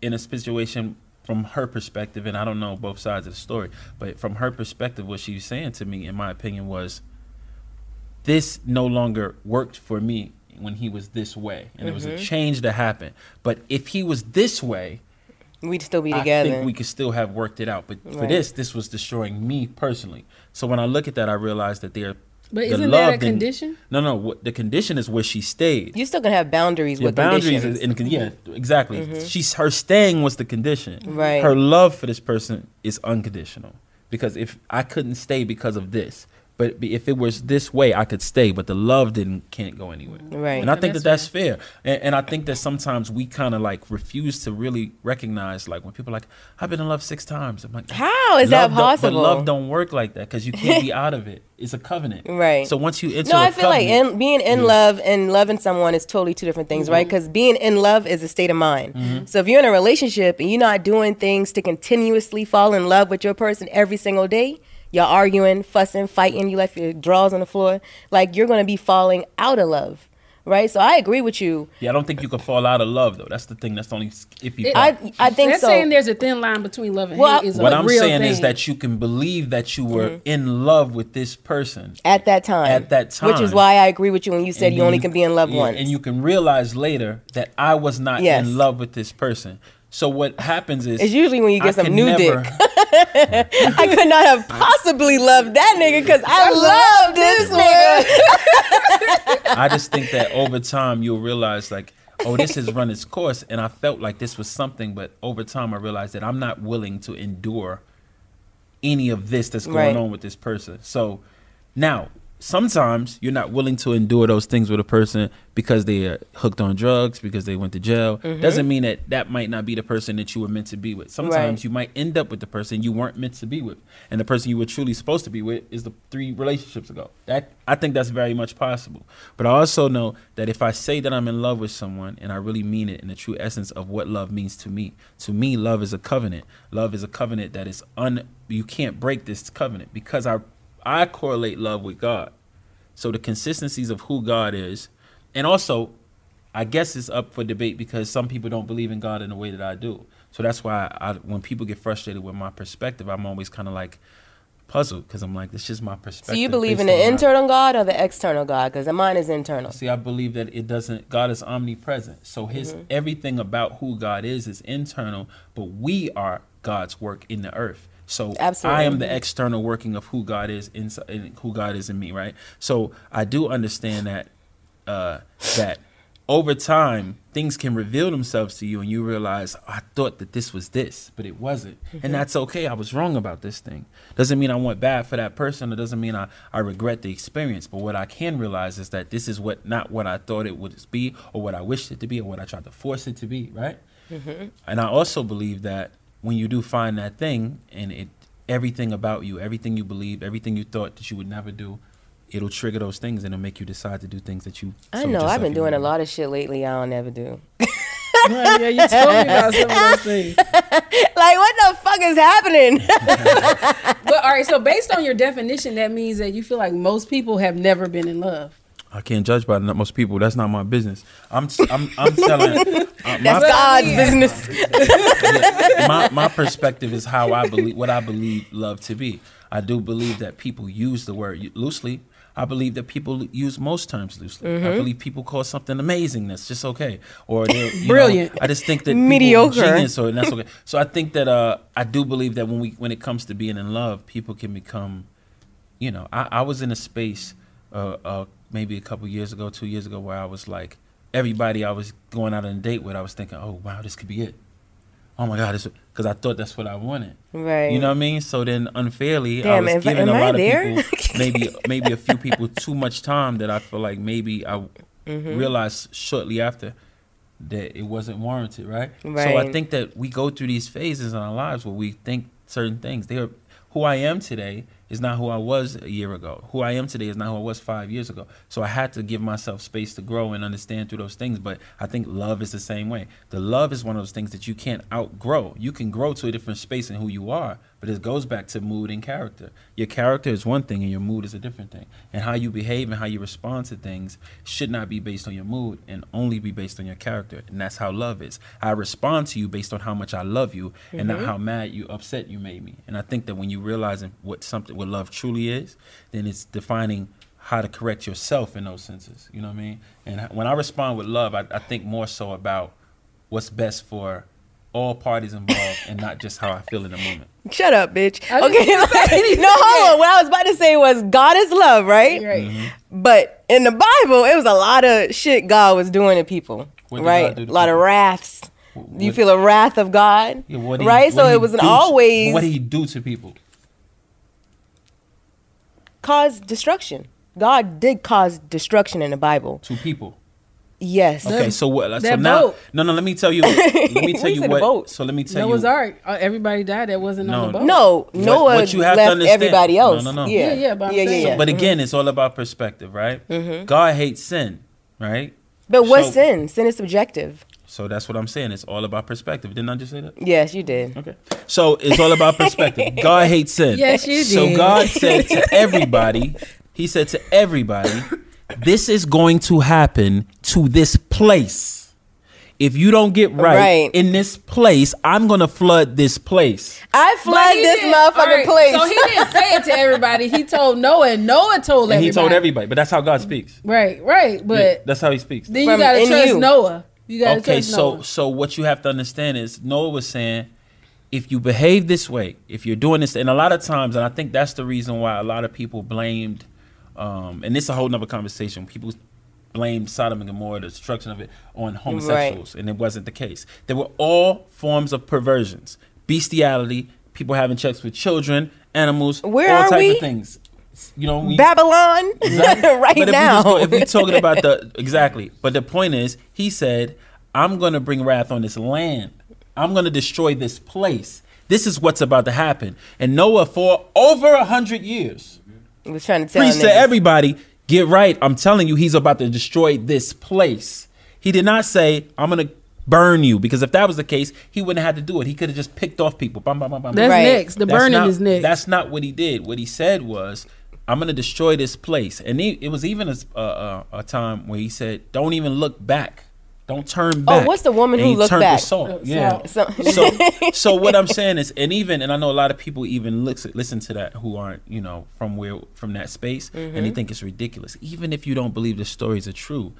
F: in a situation from her perspective, and I don't know both sides of the story, but from her perspective, what she was saying to me, in my opinion, was this no longer worked for me when he was this way, and mm-hmm. it was a
E: Mhm.
F: change that happened. But if he was this way,
E: we'd still be together.
F: I think we could still have worked it out. But for
E: Right.
F: this, this was destroying me personally. So when I look at that, I realize that they're.
D: But
F: the
D: isn't that a
F: love didn't-
D: condition?
F: No, no. What, the condition is where she stayed.
E: You're still gonna have boundaries
F: Your
E: with
F: boundaries,
E: conditions.
F: is, and, yeah, exactly.
E: Mhm.
F: She's her staying was the condition.
E: Right.
F: Her love for this person is unconditional because if I couldn't stay because of this, but if it was this way, I could stay. But the love didn't can't go anywhere.
E: Right.
F: And I
E: Yeah,
F: think
E: that's
F: that that's fair. And, and I think that sometimes we kind of like refuse to really recognize like when people are like I've been in love six times. I'm like
E: How is that
F: love
E: possible?
F: But love don't work like that because you can't be out of it. It's a covenant.
E: Right.
F: So once you enter
E: no,
F: a
E: I feel like in, being in
F: Yeah.
E: love and loving someone is totally two different things, right?
F: Mhm.
E: Because being in love is a state of mind.
F: Mhm.
E: So if you're in a relationship and you're not doing things to continuously fall in love with your person every single day, y'all arguing, fussing, fighting, you left your drawers on the floor, like you're gonna be falling out of love, right? So I agree with you.
F: Yeah, I don't think you can fall out of love though. That's the thing. That's the only iffy
D: It-
F: part.
E: I I think
D: That's
E: so.
D: saying there's a thin line between love and
E: Well,
D: hate. Is
F: what
D: a
F: I'm
D: real
F: saying
D: thing.
F: is that you can believe that you were
E: Mhm.
F: in love with this person
E: at that time.
F: At that time.
E: Which is why I agree with you when you said
F: And
E: you
F: then
E: only can be in love
F: yeah,
E: once.
F: And you can realize later that I was not
E: Yes.
F: in love with this person. So what happens is
E: It's usually when you get
F: I
E: some new
F: never-
E: dick. I could not have possibly loved that nigga because I, love this nigga.
F: I just think that over time you'll realize like, oh, this has run its course, and I felt like this was something, but over time I realized that I'm not willing to endure any of this that's going
E: Right.
F: on with this person. So now, sometimes you're not willing to endure those things with a person because they are hooked on drugs, because they went to jail.
E: Mhm.
F: Doesn't mean that that might not be the person that you were meant to be with. Sometimes
E: Right.
F: you might end up with the person you weren't meant to be with, and the person you were truly supposed to be with is the three relationships ago. That I think that's very much possible. But I also know that if I say that I'm in love with someone and I really mean it in the true essence of what love means to me, to me, love is a covenant. Love is a covenant that is un. You can't break this covenant because I I correlate love with God. So the consistencies of who God is, and also, I guess it's up for debate because some people don't believe in God in the way that I do. So that's why I, when people get frustrated with my perspective, I'm always kind of like puzzled because I'm like, this is my perspective.
E: So you believe in the internal God or the external God? Because the mine is internal.
F: See, I believe that it doesn't. God is omnipresent, so His
E: Mhm.
F: everything about who God is is internal, but we are God's work in the earth. So
E: Absolutely.
F: I am the external working of who God is inside, who God is in me, right? So I do understand that uh, that over time things can reveal themselves to you, and you realize "Oh, I thought that this was this, but it wasn't,
E: Mhm.
F: and that's okay. I was wrong about this thing. Doesn't mean I went bad for that person. It doesn't mean I, I regret the experience. But what I can realize is that this is what not what I thought it would be, or what I wished it to be, or what I tried to force it to be, right?
E: Mhm.
F: And I also believe that when you do find that thing and it everything about you, everything you believe, everything you thought that you would never do, it'll trigger those things and it'll make you decide to do things that you
E: I know. I've been doing a lot of shit lately. I don't ever do.
D: Right, yeah, you told me about some of those things.
E: like, what the fuck is happening?
D: But all right, so based on your definition, that means that you feel like most people have never been in love.
F: I can't judge by not most people. That's not my business. I'm I'm I'm telling. Uh,
E: That's
F: my,
E: God's business.
F: my my perspective is how I believe what I believe love to be. I do believe that people use the word loosely. I believe that people use most terms loosely. I
E: Mhm.
F: believe people call something amazing that's just okay, or they're, know,
E: Brilliant.
F: I just think that people are
E: Mediocre.
F: genius, or and that's okay. So I think that uh, I do believe that when we when it comes to being in love, people can become, you know, I, I was in a space uh, uh, maybe a couple years ago, two years ago, where I was like, everybody I was going out on a date with, I was thinking, oh wow, this could be it. Oh my God, because I thought that's what I wanted.
E: Right.
F: You know what I mean? So then unfairly, I was giving a lot of people, maybe maybe a few people too much time that I feel like maybe I
E: Mhm.
F: realized shortly after that it wasn't warranted, right? right. So I think that we go through these phases in our lives where we think certain things. They are who I am today is not who I was a year ago. Who I am today is not who I was five years ago. So I had to give myself space to grow and understand through those things. But I think love is the same way. The love is one of those things that you can't outgrow. You can grow to a different space in who you are, But it goes back to mood and character. Your character is one thing and your mood is a different thing. And how you behave and how you respond to things should not be based on your mood and only be based on your character. And that's how love is. I respond to you based on how much I love you and not
E: Mhm.
F: how mad you upset you made me. And I think that when you realize what something what love truly is, then it's defining how to correct yourself in those senses. You know what I mean? And when I respond with love, I, I think more so about what's best for all parties involved and not just how I feel in the moment.
E: Shut up, bitch. Okay, like, no, hold on. What I was about to say was God is love, right?
D: Right.
F: Mm-hmm.
E: But in the Bible, it was a lot of shit God was doing to people,
F: What did
E: right?
F: God do to
E: a lot of
F: people?
E: wraths. you feel a wrath of God,
F: Yeah, what he-
E: right? So
F: what he
E: it wasn't always
F: what did he do to people.
E: cause destruction. God did cause destruction in the Bible.
F: To people.
E: Yes.
F: Okay, so what? So
D: that
F: now,
D: boat.
F: no, no. Let me tell you. Let me tell you what.
E: boat.
F: So let me tell you. Noah's.
D: Ark. Uh, everybody died that wasn't on the boat.
E: No,
F: What-
E: Noah
F: what you have to
E: left
F: understand-
E: everybody else.
F: no, no.
E: Yeah,
D: Yeah, yeah, but I'm
E: yeah, yeah, yeah.
F: But again, it's all about perspective, right?
E: Mhm.
F: God hates sin, right?
E: But what's
F: So-
E: sin? Sin is subjective.
F: So that's what I'm saying. It's all about perspective. Didn't I just say that?
E: Yes, you did.
F: Okay. So it's all about perspective. God hates sin.
D: Yes, you did. So.
F: God said to everybody, He said to everybody, this is going to happen to this place. If you don't get right,
E: Right.
F: in this place, I'm going to flood this place.
E: I flood this motherfucking
D: all right,
E: place.
D: So he didn't say it to everybody. He told Noah, and Noah told
F: And
D: everybody.
F: he told everybody, but that's how God speaks.
D: Right, right. But
F: Yeah, that's how he speaks.
D: then you gotta
E: in
D: trust
E: you.
D: Noah. You gotta
F: okay,
D: trust
F: so
D: Noah.
F: so so what you have to understand is Noah was saying, if you behave this way, if you're doing this, and a lot of times, and I think that's the reason why a lot of people blamed, um, and this is a whole nother conversation. People blamed Sodom and Gomorrah, the destruction of it, on homosexuals, and it wasn't the case. There were all forms of perversions, bestiality, people having sex with children, animals,
E: Where
F: all types
E: we?
F: of things. You know, we,
E: Babylon,
F: Exactly.
E: right
F: but if
E: now.
F: We go, if we're talking about the exactly, but the point is, he said, "I'm going to bring wrath on this land. I'm going to destroy this place. This is what's about to happen." And Noah, for over a hundred years,
E: was trying to tell
F: preached to everybody, "Get right. I'm telling you, he's about to destroy this place." He did not say, "I'm going to." Burn you because if that was the case, he wouldn't have had to do it. He could have just picked off people. Bam, bam, bam, bam,
D: That's
F: bam.
D: next. The
F: That's
D: burning
F: not-
D: is next.
F: That's not what he did. What he said was, "I'm going to destroy this place." And he, it was even a, s- a- a- a time where he said, "Don't even look back. Don't turn back.
E: Oh, what's the woman
F: And
E: who looked back?
F: Salt. Yeah.
E: salt.
F: So, so what I'm saying is, and even, and I know a lot of people even listen listen to that who aren't, you know, from where from that space, and they
E: Mhm.
F: think it's ridiculous. Even if you don't believe the stories are true.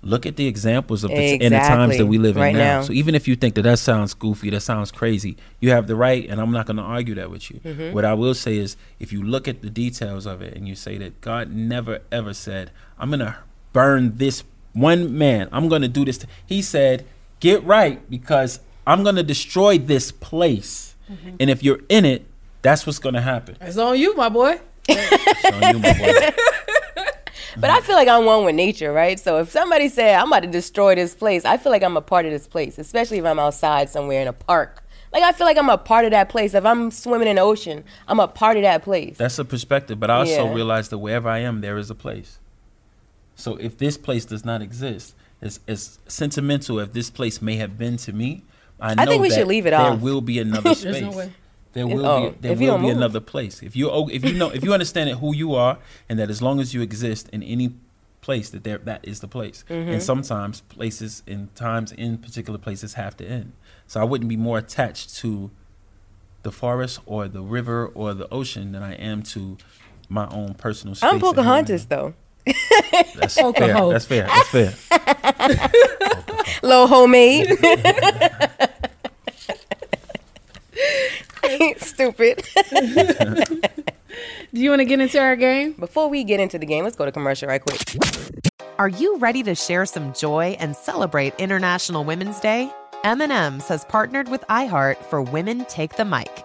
F: Look at the examples of the t- in the times that we live in
E: Right
F: now.
E: now.
F: So even if you think that that sounds goofy, that sounds crazy, you have the right, and I'm not going to argue that with you.
E: Mhm.
F: What I will say is, if you look at the details of it and you say that God never ever said, "I'm going to burn this one man. I'm going to do this." He said, "Get right because I'm going to destroy this place."
E: Mm-hmm.
F: And if you're in it, that's what's going to happen.
D: It's on you, my boy.
F: It's on you, my boy.
E: But I feel like I'm one with nature, right? So if somebody said I'm about to destroy this place, I feel like I'm a part of this place, especially if I'm outside somewhere in a park. Like I feel like I'm a part of that place. If I'm swimming in the ocean, I'm a part of that place.
F: That's a perspective, but I also
E: Yeah.
F: realize that wherever I am, there is a place. So if this place does not exist, as, as sentimental as this place may have been to me, I know
E: I think we
F: that
E: should leave it
F: there
E: off.
F: will be another space.
E: no.
F: There will
E: oh,
F: be there will be
E: move.
F: another place. If you oh, if you know if you understand it, who you are, and that as long as you exist in any place, that there that is the place.
E: Mhm.
F: And sometimes places and times in particular places have to end. So I wouldn't be more attached to the forest or the river or the ocean than I am to my own personal space.
E: I'm
F: and here and
E: Pocahontas though.
F: There. That's fair.
E: Pocahontas.
F: That's fair. That's fair.
E: Little homemade. Stupid.
D: Do you want to get into our game?
E: Before we get into the game, let's go to commercial right quick.
G: Are you ready to share some joy and celebrate International Women's Day? M&M's has partnered with iHeart for Women Take the Mic,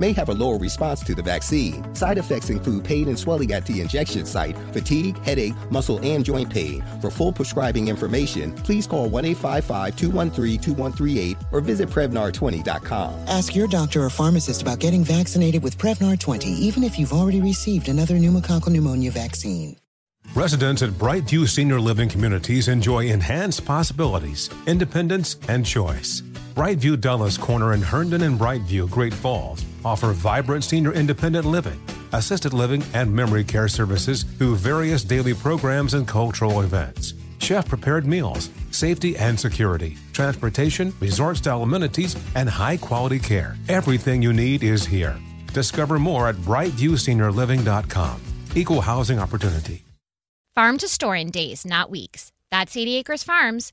J: may have a lower response to the vaccine. Side effects include pain and swelling at the injection site, fatigue, headache, muscle, and joint pain. For full prescribing information, please call 1 855 213 2138 or visit Prevnar20.com.
K: Ask your doctor or pharmacist about getting vaccinated with Prevnar 20, even if you've already received another pneumococcal pneumonia vaccine.
L: Residents at Brightview Senior Living Communities enjoy enhanced possibilities, independence, and choice. Brightview Dulles Corner in Herndon and Brightview, Great Falls, offer vibrant senior independent living, assisted living, and memory care services through various daily programs and cultural events. Chef prepared meals, safety and security, transportation, resort style amenities, and high quality care. Everything you need is here. Discover more at brightviewseniorliving.com. Equal housing opportunity.
B: Farm to store in days, not weeks. That's 80 Acres Farms.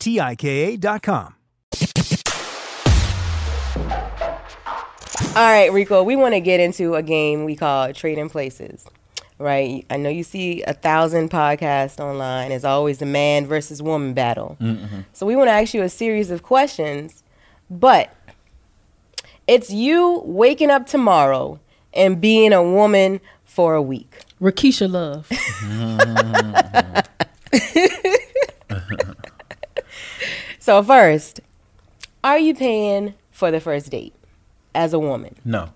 M: T I K A.com.
E: All right, Rico, we want to get into a game we call Trading Places. Right? I know you see a thousand podcasts online. It's always the man versus woman battle.
F: Mm-hmm.
E: So we want to ask you a series of questions, but it's you waking up tomorrow and being a woman for a week.
D: Rakisha Love.
E: So first, are you paying for the first date as a woman?
F: No,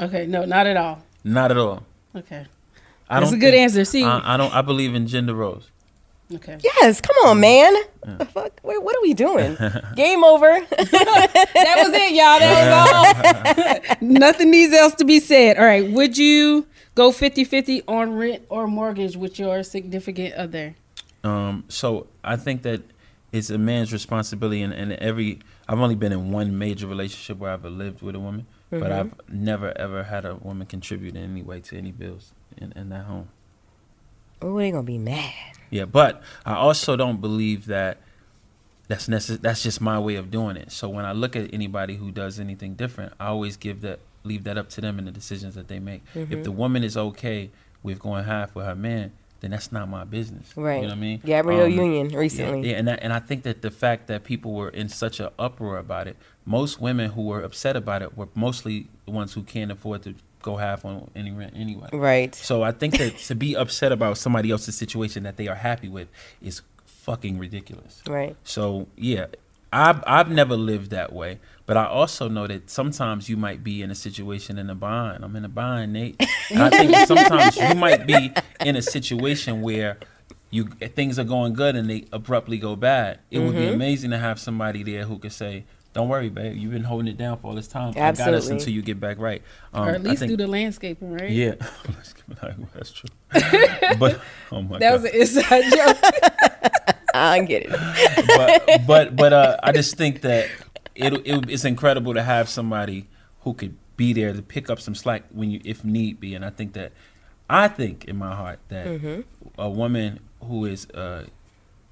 D: Okay, no, not at all.
F: not at all.
D: Okay.
F: I
D: That's
F: don't
D: a good
F: think-
D: answer. See,
F: I, I don't. I believe in gender roles.
D: okay.
E: Yes, come on, man. The fuck? Wait, what are we doing? Game over.
D: that was it, y'all. That was all. Nothing needs else to be said. All right. Would you go 50 50 on rent or mortgage with your significant other?
F: Um, so I think that it's a man's responsibility, and, and every I've only been in one major relationship where I've lived with a woman, but
E: Mhm.
F: I've never ever had a woman contribute in any way to any bills in, in that home.
E: oh, they gonna be mad.
F: Yeah, but I also don't believe that that's necess- that's just my way of doing it. So when I look at anybody who does anything different, I always give that leave that up to them and the decisions that they make.
E: Mhm.
F: If the woman is okay with going half with her man, then that's not my business.
E: Right.
F: You know what I mean?
E: Gabrielle
F: Um,
E: Union recently.
F: Yeah, and that, and I think that the fact that people were in such an uproar about it, most women who were upset about it were mostly the ones who can't afford to go half on any rent anyway.
E: Right.
F: So I think that to be upset about somebody else's situation that they are happy with is fucking ridiculous.
E: Right.
F: So yeah, I've I've never lived that way, but I also know that sometimes you might be in a situation in a bind. I'm in a bind, Nate. And I think sometimes you might be in a situation where you things are going good and they abruptly go bad. It would be
E: Mhm.
F: amazing to have somebody there who could say, "Don't worry, babe. You've been holding it down for all this time. I got us
E: Absolutely.
F: until you get back right." Um,
D: or at least
F: think-
D: do the landscaping, right?
F: Yeah, that's true. but oh my
D: that
F: god,
D: was an inside joke.
E: I get it.
F: but but but uh, I just think that it, it it's incredible to have somebody who could be there to pick up some slack when you if need be, and I think that I think in my heart that
E: Mhm.
F: a woman who is uh,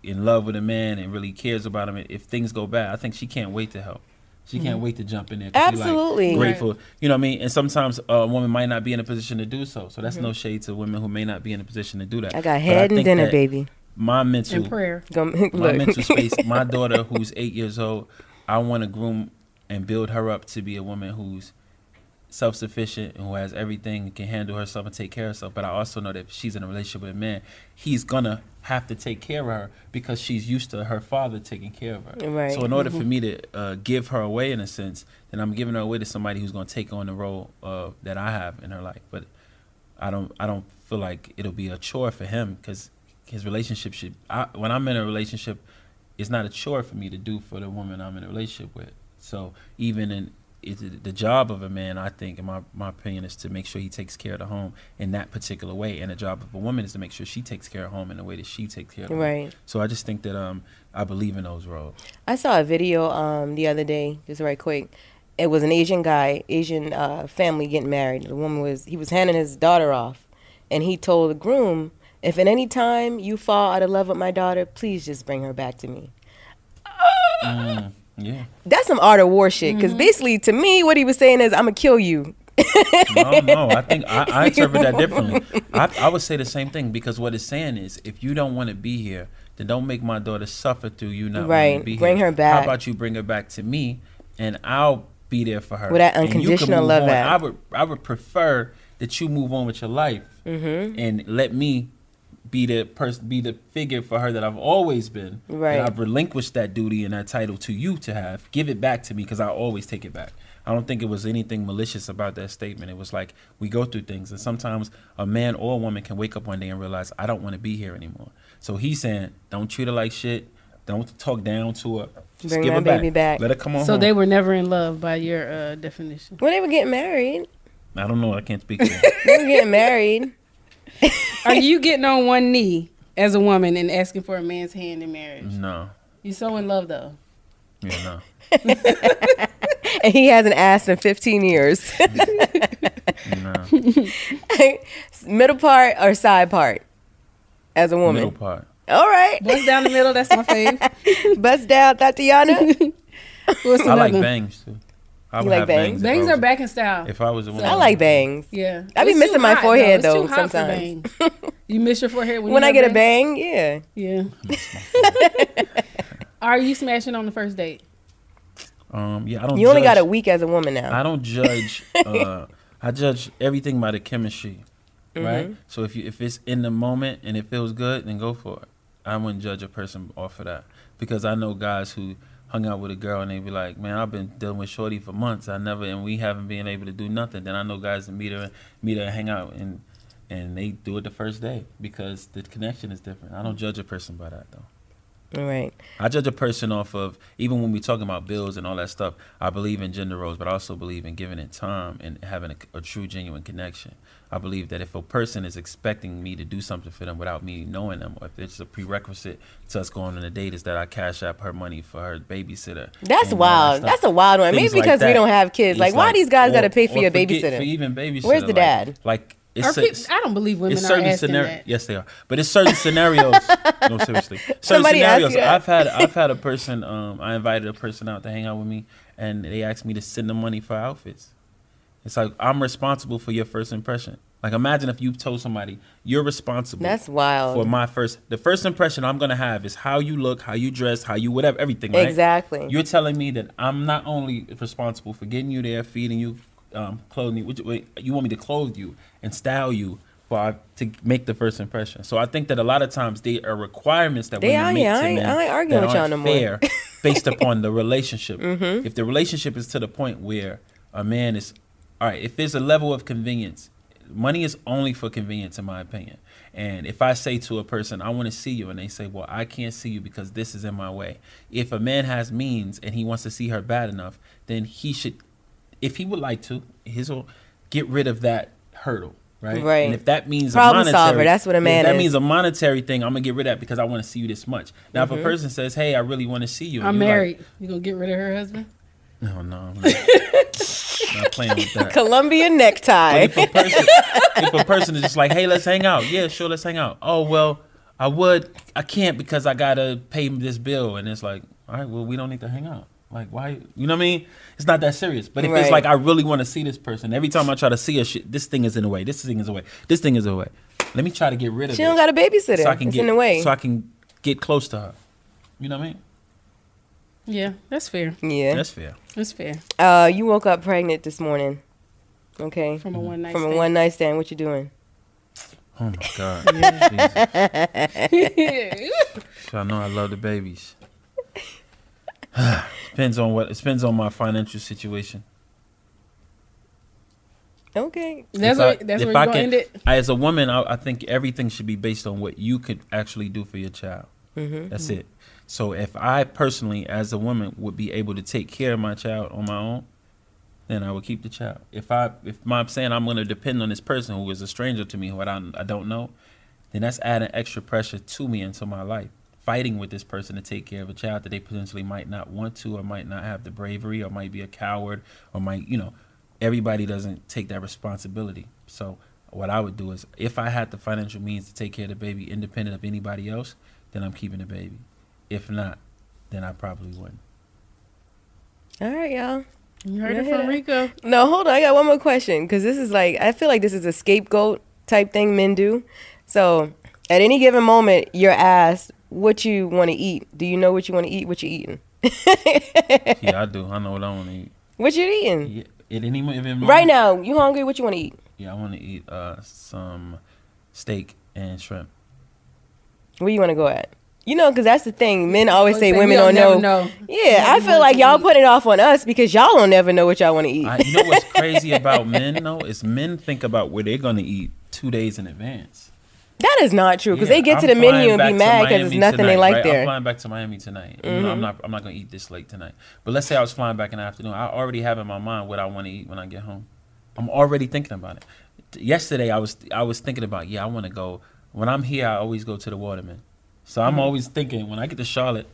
F: in love with a man and really cares about him, if things go bad, I think she can't wait to help. She can't
E: Mhm.
F: wait to jump in there. she, like,
E: Absolutely.
F: grateful. You know what I mean? And sometimes a woman might not be in a position to do so. So that's
E: Mhm.
F: no shade to women who may not be in a position to do that.
E: I got
F: But
E: head and
F: think
E: dinner, baby.
F: My mental
E: And prayer.
F: My mental space. My daughter, who's eight years old, I want to groom and build her up to be a woman who's self sufficient and who has everything and can handle herself and take care of herself. But I also know that if she's in a relationship with a man, he's gonna have to take care of her because she's used to her father taking care of her.
E: Right.
F: So in order for
E: Mhm.
F: me to uh, give her away in a sense, then I'm giving her away to somebody who's gonna take on the role uh, that I have in her life. But I don't I don't feel like it'll be a chore for him because his relationship should. I, when I'm in a relationship, it's not a chore for me to do for the woman I'm in a relationship with. So even in it's the job of a man, I think, in my my opinion, is to make sure he takes care of the home in that particular way, and the job of a woman is to make sure she takes care of home in the way that she takes care of the home.
E: Right.
F: So I just think that um I believe in those roles.
E: I saw a video um the other day, just right quick. It was an Asian guy, Asian uh, family getting married. The woman was he was handing his daughter off, and he told the groom, "If at any time you fall out of love with my daughter, please just bring her back to me."
F: Mm, yeah.
E: That's some art of war shit. Because basically, to me, what he was saying is, "I'm gonna kill you."
F: no, no. I think I, I interpret that differently. I, I would say the same thing because what it's saying is, if you don't want to be here, then don't make my daughter suffer through you not wanting
E: Right.
F: to be
E: Bring
F: here.
E: her back.
F: How about you bring her back to me, and I'll be there for her
E: With that
F: and you can
E: unconditional
F: move
E: love
F: on. I would I would prefer that you move on with your life
E: Mhm.
F: and let me be the person, be the figure for her that I've always been.
E: Right.
F: And I've relinquished that duty and that title to you to have. Give it back to me because I always take it back. I don't think it was anything malicious about that statement. It was like we go through things, and sometimes a man or a woman can wake up one day and realize I don't want to be here anymore. So he's saying, don't treat her like shit. Don't talk down to her. Just
E: Bring
F: give
E: my
F: her
E: baby back.
F: Let her come on
D: So
F: home.
D: they were never in love by your uh, definition.
E: When they were getting married,
F: I don't know. I can't speak to that.
E: they were getting married.
D: Are you getting on one knee as a woman and asking for a man's hand in marriage?
F: No.
D: You're so in love though.
F: Yeah, no.
E: and he hasn't asked in 15 years. No. middle part or side part as a woman?
F: Middle part.
E: All right.
D: Bust down the middle, that's my fave.
E: Bust down, Tatiana.
D: What's
F: I like bangs too. I
E: You
F: would
E: like
F: have
E: bangs?
D: Bangs
F: was-
D: are back in style.
F: If I was a woman,
E: I like bangs.
D: Yeah.
E: I be
D: It's
E: missing my
D: hot,
E: forehead,
D: It's too
E: though,
D: hot for
E: sometimes.
D: you miss your forehead when,
E: When
D: you
E: I
D: have
E: get a bang, yeah.
D: Yeah. Are you smashing on the first date?
F: Um, yeah, I don't.
E: You only got a week as a woman now.
F: I don't judge. uh, I judge everything by the chemistry, right?
E: Mhm.
F: So if you if it's in the moment and it feels good, then go for it. I wouldn't judge a person off of that because I know guys who hung out with a girl and they be like, "Man, I've been dealing with Shorty for months. I never and we haven't been able to do nothing." Then I know guys that meet her, meet her, hang out, and and they do it the first day because the connection is different. I don't judge a person by that though.
E: Right.
F: I judge a person off of even when we talking about bills and all that stuff. I believe in gender roles, but I also believe in giving it time and having a, a true, genuine connection. I believe that if a person is expecting me to do something for them without me knowing them, or if it's a prerequisite to us going on a date, is that I cash out her money for her babysitter.
E: That's
F: all that
E: wild. That's a wild one. Maybe
F: Things like
E: because we don't have kids.
F: It's
E: Like, why these guys gotta pay for your
F: forget-
E: babysitter?
F: For even babysitter.
E: Where's the
F: like-
E: dad?
F: Like it's,
D: peop-
F: it's
D: I don't believe women
F: it's
D: are
F: certain
D: asking
F: scenar-
D: that.
F: Yes, they are. But it's certain scenarios. no, seriously. Certain
E: Somebody asked
F: scenarios.
E: you that?
F: I've had I've had a person. Um, I invited a person out to hang out with me, and they asked me to send them money for outfits. It's like I'm responsible for your first impression. Like imagine if you told somebody you're responsible.
E: That's wild.
F: For my first, the first impression I'm gonna have is how you look, how you dress, how you whatever, everything. Right?
E: Exactly.
F: You're telling me that I'm not only responsible for getting you there, feeding you, um, clothing you. which- You want me to clothe you and style you for to make the first impression. So I think that a lot of times they are requirements that
E: They
F: women make
E: yeah,
F: to men
E: I ain't arguing
F: that
E: with y'all
F: aren't
E: no more.
F: fair based upon the relationship.
E: Mhm.
F: If the relationship is to the point where a man is, all right, if there's a level of convenience money is only for convenience, in my opinion. And if I say to a person, I want to see you, and they say, Well, I can't see you because this is in my way. If a man has means and he wants to see her bad enough, then he should, if he would like to, his will get rid of that hurdle. Right.
E: Right.
F: And if that means
E: Problem
F: a monetary,
E: solver, that's what a
F: yeah,
E: man
F: that
E: is.
F: means a monetary thing. I'm gonna get rid of that because I want to see you this much. Now, if
E: Mhm.
F: a person says, "Hey, I really want to see you,"
D: I'm
F: you're like,
D: married. you gonna get rid of her husband?
F: no, no, I'm not, not playing with that.
E: Columbia necktie.
F: But if a person, if a person is just like, "Hey, let's hang out," yeah, sure, let's hang out. Oh well, I would, I can't because I gotta pay this bill, and it's like, all right, well, we don't need to hang out. Like, why? You know what I mean? It's not that serious. But if it's like I really want to see this person, every time I try to see a shit, this thing is in the way. This thing is away. This thing is away. Let me try to get rid of
E: She
F: it.
E: She don't got a babysitter.
F: So I can
E: It's
F: get
E: in the way.
F: So I can get close to her. You know what I mean?
D: Yeah, that's fair.
E: Yeah.
F: That's fair.
D: That's fair.
E: Uh, you woke up pregnant this morning. Okay.
D: From a one night
E: From a
D: stand.
E: one night stand. What you doing?
F: Oh my God.
E: Yeah.
F: Jesus. So I know I love the babies. depends on what. It depends on my financial situation.
E: Okay.
D: That's
F: If I-
D: what. That's where
F: I can-
D: end it.
F: I- as a woman, I, I think everything should be based on what you could actually do for your child.
E: Mhm.
F: That's
D: Mm-hmm.
E: Mhm.
F: it. So if I personally, as a woman, would be able to take care of my child on my own, then I would keep the child. If I, if I'm saying I'm going to depend on this person who is a stranger to me, who I don't, I don't know, then that's adding extra pressure to me into my life. Fighting with this person to take care of a child that they potentially might not want to, or might not have the bravery, or might be a coward, or might, you know, everybody doesn't take that responsibility. So what I would do is, if I had the financial means to take care of the baby, independent of anybody else, then I'm keeping the baby. If not, then I probably wouldn't.
E: All right, y'all.
D: You heard it from Rico.
E: No, hold on. I got one more question because this is like I feel like this is a scapegoat type thing men do. So at any given moment, you're asked what you want to eat. Do you know what you want to eat? What you eating?
F: yeah, I do. I know what I want to eat.
E: What you eating?
F: Yeah, at any mo- if
E: Right now, you hungry? What you want to eat?
F: Yeah, I want to eat uh, some steak and shrimp.
E: Where you want to go at? You know, because that's the thing. Men always
D: Always
E: say
D: say,
E: women
D: "We
E: don't
D: don't
E: know.
D: know
E: Yeah, I feel like y'all put it off on us because y'all don't never know what y'all want to eat.
F: I, you know what's crazy about men though is men think about where they're gonna eat two days in advance.
E: That is not true because
F: Yeah,
E: they get to the menu and be mad because there's nothing they like
F: right?
E: there.
F: I'm flying back to Miami tonight. Know, I'm not. I'm not gonna eat this late tonight. But let's say I was flying back in the afternoon. I already have in my mind what I want to eat when I get home. I'm already thinking about it. Yesterday I was I was thinking about yeah I want to go. When I'm here I always go to the Waterman. So I'm
E: Mhm.
F: always thinking when I get to Charlotte,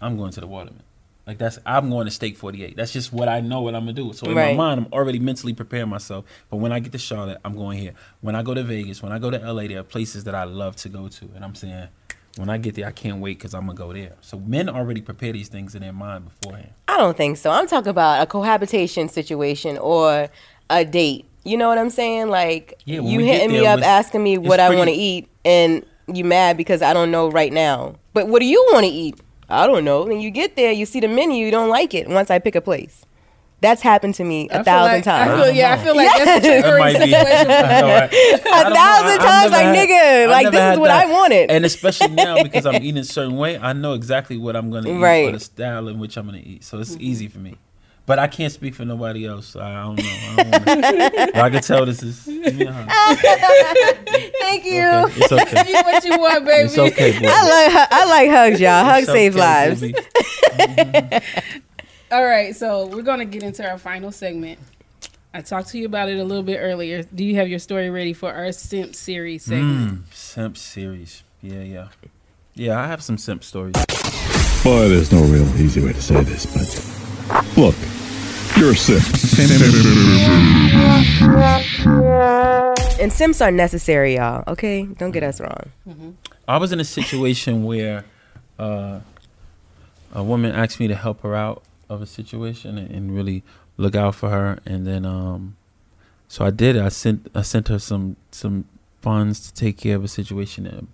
F: I'm going to the Waterman. Like that's I'm going to Steak 48. That's just what I know what I'm gonna do. So in
E: Right.
F: my mind, I'm already mentally preparing myself. But when I get to Charlotte, I'm going here. When I go to Vegas, when I go to LA, there are places that I love to go to, and I'm saying, when I get there, I can't wait because I'm gonna go there. So men already prepare these things in their mind beforehand.
E: I don't think so. I'm talking about a cohabitation situation or a date. You know what I'm saying? Like
F: Yeah,
E: you hitting me up asking me what I want to eat, and you mad because I don't know right now. But what do you want to eat? I don't know. Then you get there, you see the menu, you don't like it. Once I pick a place, that's happened to me a
D: I feel
E: thousand
D: like- I
E: times.
D: feel- yeah, I feel like that's a
E: Yes.
D: triggering
F: might
D: situation.
F: I know, right? I
E: A
F: don't know.
E: thousand
F: I-
E: times, like,
F: never
E: nigga,
F: I've
E: like, this is
F: had
E: what I wanted.
F: And especially now because I'm eating a certain way, I know exactly what I'm gonna eat
E: Right.
F: or the style in which I'm gonna eat. So it's mm-hmm. easy for me. But I can't speak for nobody else. I don't know. I, don't wanna, I can tell this is. Give me a hug.
E: Thank you.
F: Okay, It's okay.
D: Give you what you want, baby.
F: It's okay, boy.
E: I like hu- I like hugs, y'all. Hugs
F: It's
E: save
F: okay,
E: lives.
F: baby.
D: All right, so we're gonna get into our final segment. I talked to you about it a little bit earlier. Do you have your story ready for our simp series segment?
F: Mm, simp series. Yeah, yeah. Yeah, I have some simp stories.
N: Boy, there's no real easy way to say this, but look, you're a simp.
E: And simps are necessary, y'all. Okay, don't get us wrong.
F: I was in a situation where uh, a woman asked me to help her out of a situation and, and really look out for her, and then um, so I did. I sent I sent her some some funds to take care of a situation. That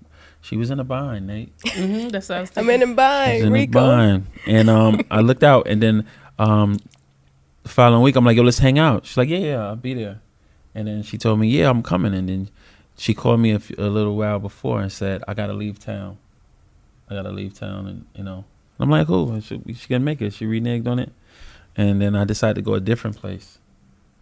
F: she was in a bind, Nate.
D: Mm-hmm, that's what I was
E: I'm
D: thinking.
E: in a bind,
F: She's in a bind, and um, I looked out, and then um, the following week, I'm like, "Yo, let's hang out." She's like, "Yeah, yeah, I'll be there." And then she told me, "Yeah, I'm coming." And then she called me a, few, a little while before and said, "I gotta leave town. I gotta leave town." And you know, I'm like, "Oh, she, she gonna make it." She reneged on it, and then I decided to go a different place.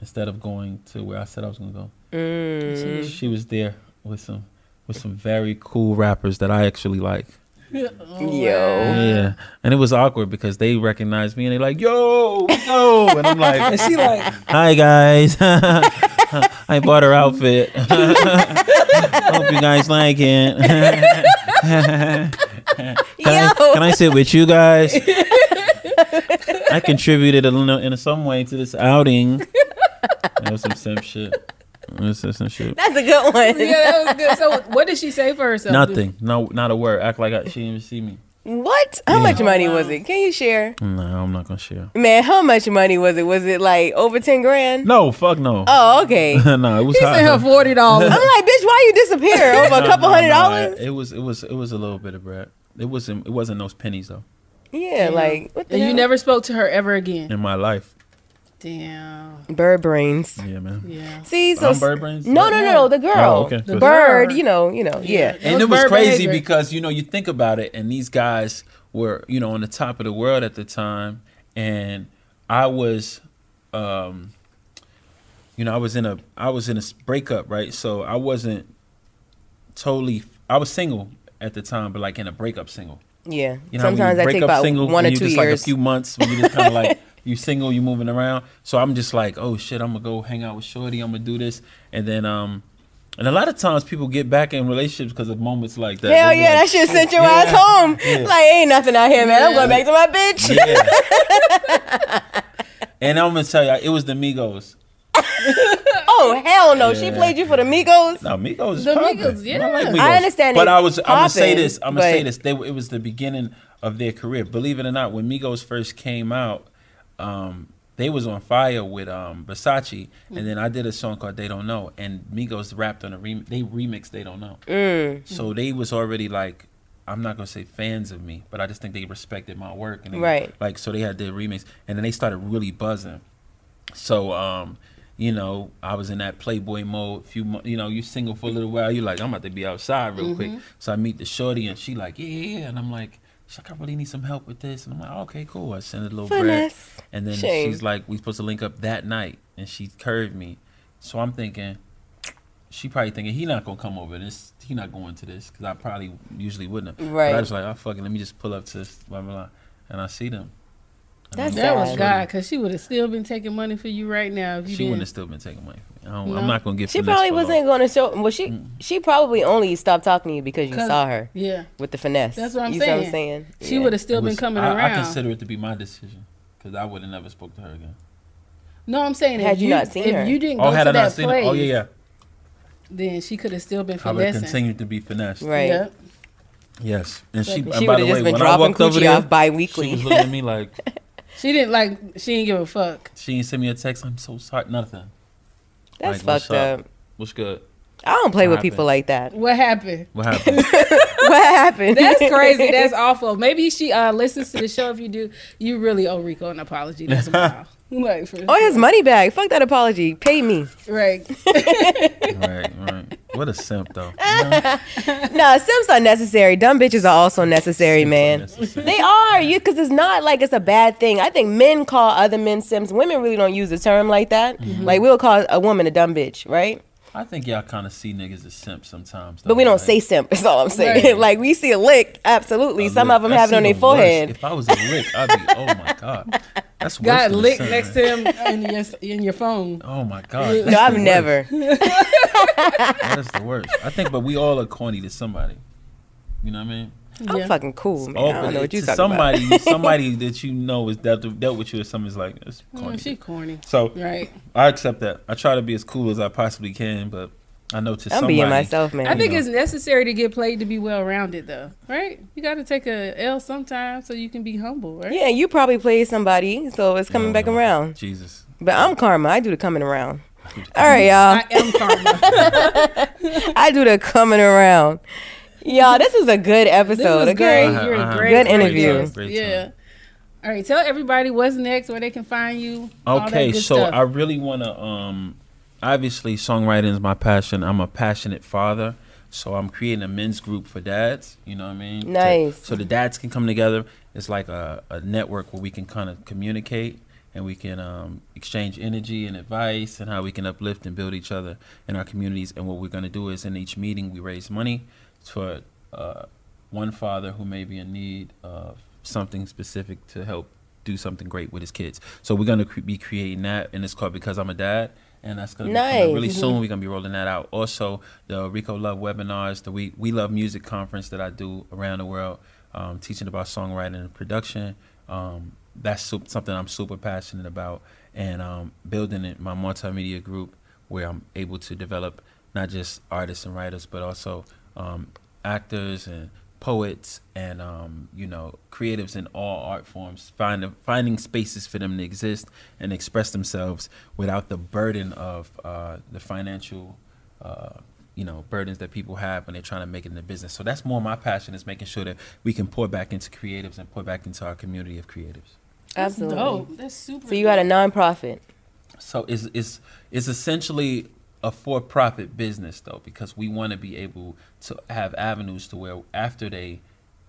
F: instead of going to where I said I was gonna go.
E: Mm.
F: She was there with some with some very cool rappers that I actually like.
E: Yo.
F: Yeah, and it was awkward because they recognized me and they're like, "Yo, yo," and I'm like,
D: And she like-
F: "Hi guys, I bought her outfit. Hope you guys like it. can, I, can I sit with you guys? I contributed a little in some way to this outing. That was some simp shit. That was some shit.
E: That's a good one.
D: yeah, that was good. So, what did she say for herself?
F: Nothing. No, not a word. Act like I, she didn't even see me.
E: What? How
F: Yeah.
E: much money was it? Can you share?
F: No, I'm not gonna share.
E: Man, how much money was it? Was it like over 10 grand?
F: No, fuck no.
E: Oh, okay.
F: no, it was.
E: He
F: hot.
E: sent her $40. I'm like, bitch, why you disappear? Over a couple
F: no,
E: hundred
F: no,
E: dollars?
F: It was. It was. It was a little bit of bread. It wasn't. It wasn't those pennies though.
E: Yeah, like, what the
D: And you never spoke to her ever again.
F: In my life.
D: Damn.
E: Bird brains.
F: Yeah, man.
D: Yeah.
E: See, so
F: I'm bird brains.
E: No, no, no, no. The girl,
F: Oh, okay.
E: the
F: Good.
E: bird. You know, you know. Yeah.
F: and it was crazy because you know you think about it, and these guys were you know on the top of the world at the time, and I was, um, you know, I was in a I was in a breakup, right? So I wasn't totally. I was single at the time, but like in a breakup single.
E: Yeah.
F: You know,
E: Sometimes I
F: break
E: take
F: up
E: about
F: single,
E: one or two
F: just
E: years.
F: like a few months when you just kind of like you single, you moving around. So I'm just like, oh shit, I'm gonna go hang out with Shorty. I'm gonna do this, and then um, and a lot of times people get back in relationships because of moments like that.
E: Hell
F: They be
E: yeah,
F: like,
E: that shit sent your
F: yeah,
E: ass home.
F: yeah.
E: Like, ain't nothing out here, man. I'm going back to my bitch.
F: And I'm gonna tell you, it was the Migos.
E: oh, hell no. She played you for the Migos?
F: No, Migos is
E: The
F: poppin'.
E: Migos, yeah.
F: I, like Migos.
E: I understand
F: But I was, I'm gonna say this. I'm gonna say this. They, it was the beginning of their career. Believe it or not, when Migos first came out, um, they was on fire with um, Versace, and then I did a song called "They Don't Know," and Migos rapped on a remix. They remixed "They Don't Know,"
E: Mm.
F: so they was already like. I'm not gonna say fans of me, but I just think they respected my work, and they,
E: Right.
F: Like so, they had their remix, and then they started really buzzing. So, um, you know, I was in that Playboy mode. Few, mo- you know, you single for a little while. You like, I'm about to be outside real quick.
E: Mm-hmm.
D: Mhm.
F: So I meet the shorty, and she like, yeah, yeah, yeah. and I'm like, she's like, I really need some help with this, and I'm like, okay, cool. I sent a little bread, and then
E: Shame.
F: she's like, we supposed to link up that night, and she curved me. So I'm thinking, she probably thinking he not gonna come over this. He not going to this because I probably usually wouldn't. have.
E: Right.
F: But I was like, oh fuck it, let me just pull up to this, blah blah blah, and I see them. And
E: That's
D: That was God, because she would have still been taking money for you right now if you
F: She
D: didn't.
F: wouldn't have still been taking money from me. I don't,
D: No.
F: I'm not gonna get.
E: She probably
F: for
E: wasn't
F: long.
E: going to show. Well, she mm. she probably only stopped talking to you because you saw her.
D: yeah.
E: With the finesse.
D: That's what I'm
E: you
D: saying.
E: What I'm saying?
D: She
E: Yeah.
D: would have still
F: It
D: been coming
F: I,
D: around.
F: I consider it to be my decision because I would have never spoke to her again.
D: no, I'm saying
E: Had
D: if
E: you not seen
D: if
E: her.
D: you didn't
F: Oh,
D: go
F: had
D: to
F: I
D: that
F: seen
D: place,
F: it? Oh yeah, yeah.
D: then she could have still been
F: I would have
D: finessing.
F: continued to be finessed.
E: Right.
D: Yep.
F: Yes, and she.
E: She
F: and by
E: would've
F: the
E: just
F: way,
E: been
F: when I
E: dropping
F: walked over
E: coochie
F: there,
E: off bi-weekly.
F: She was looking at me like
D: She didn't like. She didn't give a fuck.
F: she didn't send me a text. I'm so sorry. Nothing.
E: That's
F: Like, what's
E: fucked up.
F: What's good?
E: I don't play
F: What
E: with people like that.
D: What happened?
F: What happened?
E: what happened?
D: That's crazy. That's awful. Maybe she uh, listens to the show. If you do, you really owe Rico an apology. That's wild. Like for,
E: Oh, his money back. Fuck that apology. Pay me.
D: right.
F: right, right. What a simp though.
E: no, simps are necessary. Dumb bitches are also necessary, man. They are. You because it's not like it's a bad thing. I think men call other men simps. Women really don't use the term like that.
F: Mm-hmm.
E: Like we'll call a woman a dumb bitch, right?
F: I think y'all kind of see niggas as simps sometimes.
E: But we don't
F: like-
E: say simp. That's all I'm saying.
F: Right.
E: like we see a lick, absolutely.
F: A
E: Some
F: lick.
E: of them
F: That's
E: have it on their
F: even worse.
E: forehead.
F: If I was a lick, I'd be. Oh my god, that's worse.
D: Got
F: than a
D: licked
F: simp,
D: next
F: man.
D: to him in your in your phone.
F: Oh my god.
E: No, I've never.
F: That's the worst. I think, but we all are corny to somebody. You know what I mean?
E: I'm
D: Yeah.
E: fucking cool, man.
F: Oh,
E: I don't
F: but
E: know what you
F: to
E: talking
F: somebody,
E: about.
F: somebody that you know is dealt, dealt with you, or something's like it's corny.
D: Mm, she corny.
F: So
D: Right.
F: I accept that. I try to be as cool as I possibly can, but I know to
E: I'm
F: somebody.
E: being myself, man.
D: I think
F: know.
D: it's necessary to get played to be well rounded, though. Right? You got to take a L sometimes so you can be humble, right?
E: Yeah, you probably played somebody, so it's coming back around.
F: Jesus.
E: But I'm karma. I do the coming around. All right, y'all.
D: I am karma.
E: I do the coming around. Y'all, this was a good
D: This
E: episode.
D: was
E: okay,
D: great.
F: Uh-huh,
D: You're a
F: uh-huh.
D: great,
E: Good
D: great
E: interview.
D: guest.
F: Great
D: yeah. All right, tell everybody what's next, where they can find you. all that
F: Okay,
D: good
F: so
D: stuff.
F: I really want to. Um, obviously, songwriting is my passion. I'm a passionate father, so I'm creating a men's group for dads. You know what I mean? To-
E: Nice.
F: so the dads can come together. It's like a, a network where we can kind of communicate and we can um, exchange energy and advice and how we can uplift and build each other in our communities. And what we're going to do is in each meeting we raise money for uh, one father who may be in need of something specific to help do something great with his kids. So we're going to cre- be creating that, and it's called Because I'm a Dad. And that's going to be
E: Nice.
F: coming really
E: Mhm.
F: soon. We're going to be rolling that out. Also, the Rico Love webinars, the We, we Love Music conference that I do around the world, um, teaching about songwriting and production. Um, that's sup- something I'm super passionate about. And um, building it, my multimedia group where I'm able to develop not just artists and writers, but also um, actors and poets and um, you know creatives in all art forms, finding finding spaces for them to exist and express themselves without the burden of uh, the financial. Uh, you know burdens that people have when they're trying to make it in the business. So that's more my passion is making sure that we can pour back into creatives and pour back into our community of creatives.
E: Absolutely.
D: dope. That's super
E: So you got a nonprofit.
F: So it's it's it's essentially a for-profit business though because we want to be able to have avenues to where after they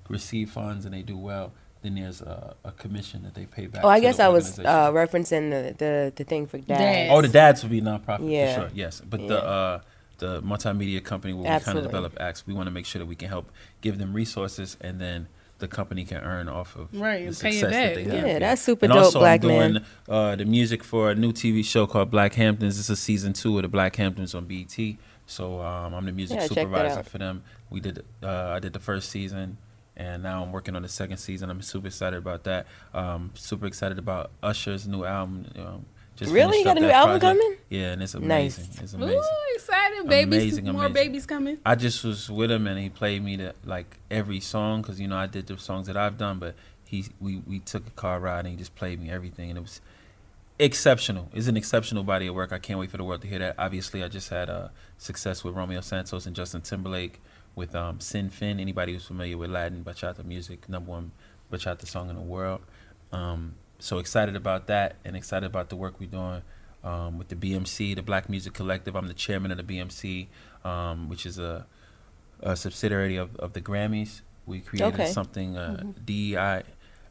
F: receive funds and they do well, then there's a, a commission that they pay back.
E: Oh, I
F: to the
E: guess I was uh, referencing the, the, the thing for dads.
F: Oh, the dads would be nonprofit
E: Yeah.
F: for sure. Yes, but
E: Yeah.
F: the uh, the multimedia company where we kind of develop acts, we want to make sure that we can help give them resources, and then the company can earn off of
D: Right,
F: the
D: and pay it
F: success that they have.
E: Yeah, that's super
F: and
E: dope,
F: also,
E: Black
F: I'm doing
E: man.
F: uh, the music for a new TV show called Black Hamptons. This is season two of the Black Hamptons on BET. So um, I'm the music
E: Yeah,
F: supervisor for them. We did uh, I did the first season, and now I'm working on the second season. I'm super excited about that. Um, super excited about Usher's new album. Um, just
E: Really?
F: finished
E: You got a new
F: that
E: album
F: project.
E: coming?
F: Yeah, and it's
E: Nice.
F: amazing. It's amazing.
D: Ooh, excited. Babies,
F: Amazing,
D: more
F: amazing.
D: babies coming.
F: I just was with him and he played me the like every song because you know I did the songs that I've done, but he we we took a car ride and he just played me everything and it was exceptional. It's an exceptional body of work. I can't wait for the world to hear that. Obviously, I just had uh, success with Romeo Santos and Justin Timberlake with um, Sin Fin. Anybody who's familiar with Latin bachata music, number one bachata song in the world. Um, so excited about that and excited about the work we're doing um, with the BMC, the Black Music Collective. I'm the chairman of the BMC, um, which is a, a subsidiary of, of the Grammys. We created
E: Okay.
F: something, uh,
E: Mhm.
F: DEI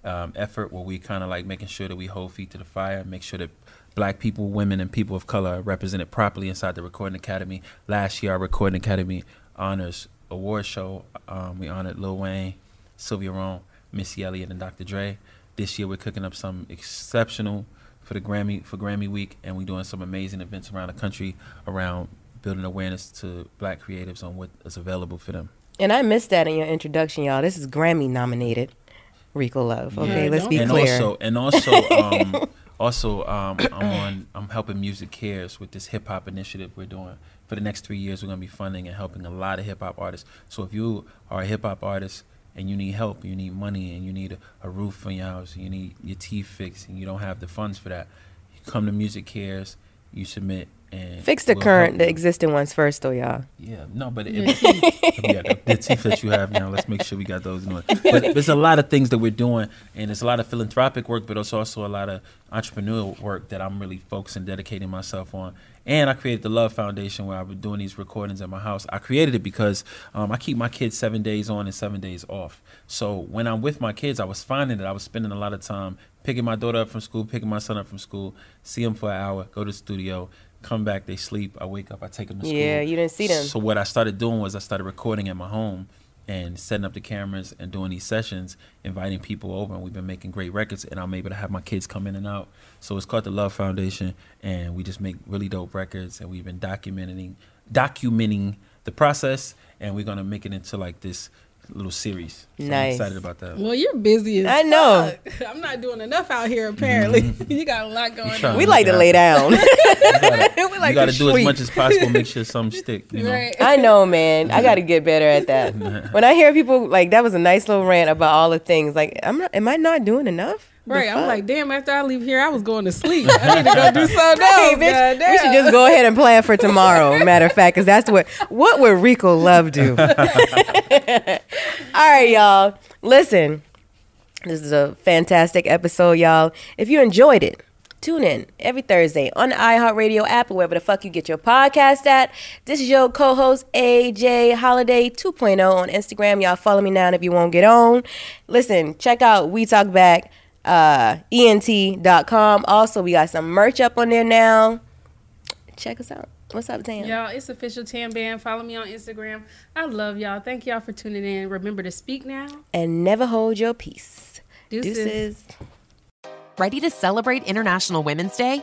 F: um, effort where we kind of like making sure that we hold feet to the fire, make sure that black people, women, and people of color are represented properly inside the Recording Academy. Last year, our Recording Academy Honors Award Show, um, we honored Lil Wayne, Sylvia Rhone, Missy Elliott, and Dr. Dre. This year, we're cooking up some exceptional for the Grammy for Grammy Week, and we're doing some amazing events around the country around building awareness to black creatives on what is available for them.
E: And I missed that in your introduction, y'all. This is Grammy nominated Rico Love. Okay, let's be
F: and
E: clear.
F: Also, and also, um, also, um, I'm on. I'm helping MusiCares with this hip hop initiative we're doing. For the next three years, we're gonna be funding and helping a lot of hip hop artists. So if you are a hip hop artist and you need help, you need money, and you need a, a roof on your house, and you need your teeth fixed, and you don't have the funds for that, you come to MusiCares. You submit and
E: Fix the
F: we'll
E: current, the existing ones first, though, y'all.
F: Yeah, no, but it, yeah, the, the teeth that you have now, let's make sure we got those in order. But there's a lot of things that we're doing, and there's a lot of philanthropic work, but it's also a lot of entrepreneurial work that I'm really focusing, dedicating myself on. And I created the Love Foundation where I've been doing these recordings at my house. I created it because um, I keep my kids seven days on and seven days off. So when I'm with my kids, I was finding that I was spending a lot of time picking my daughter up from school, picking my son up from school, see them for an hour, go to the studio, come back, they sleep, I wake up, I take them to school.
E: Yeah, you didn't see them.
F: So what I started doing was I started recording at my home and setting up the cameras and doing these sessions, inviting people over, and we've been making great records. And I'm able to have my kids come in and out. So it's called the Love Foundation, and we just make really dope records. And we've been documenting documenting the process, and we're gonna make it into like this little series. So I'm
E: Nice.
F: excited about that.
D: Well, you're busy as
E: I know.
D: fuck. I'm not doing enough out here, apparently. Mm-hmm. you got a lot going on.
E: We like to lay down.
F: you gotta,
E: We like
F: you gotta
E: to
F: do as much as possible. Make sure some stick. You know?
D: Right.
E: I know, man. I got to get better at that. when I hear people like that was a nice little rant about all the things. Like, I'm not. Am I not doing enough? The
D: Right, I'm like, damn. After I leave here, I was going to sleep. I need to go do something
E: Hey,
D: else.
E: bitch, we should just go ahead and plan for tomorrow. Matter of fact, because that's what what would Rico Love do? All right, y'all. Listen, this is a fantastic episode, y'all. If you enjoyed it, tune in every Thursday on the iHeartRadio app or wherever the fuck you get your podcast at. This is your co-host AJ Holiday 2.0 on Instagram. Y'all follow me now if you won't get on. Listen, check out We Talk Back. Uh, ent.com. Also, we got some merch up on there now. Check us out. What's up, Tam?
D: Y'all, it's official Tambam. Follow me on Instagram. I love y'all. Thank y'all for tuning in. Remember to speak now.
E: And never hold your peace.
D: Deuces.
E: Deuces.
G: Ready to celebrate International Women's Day?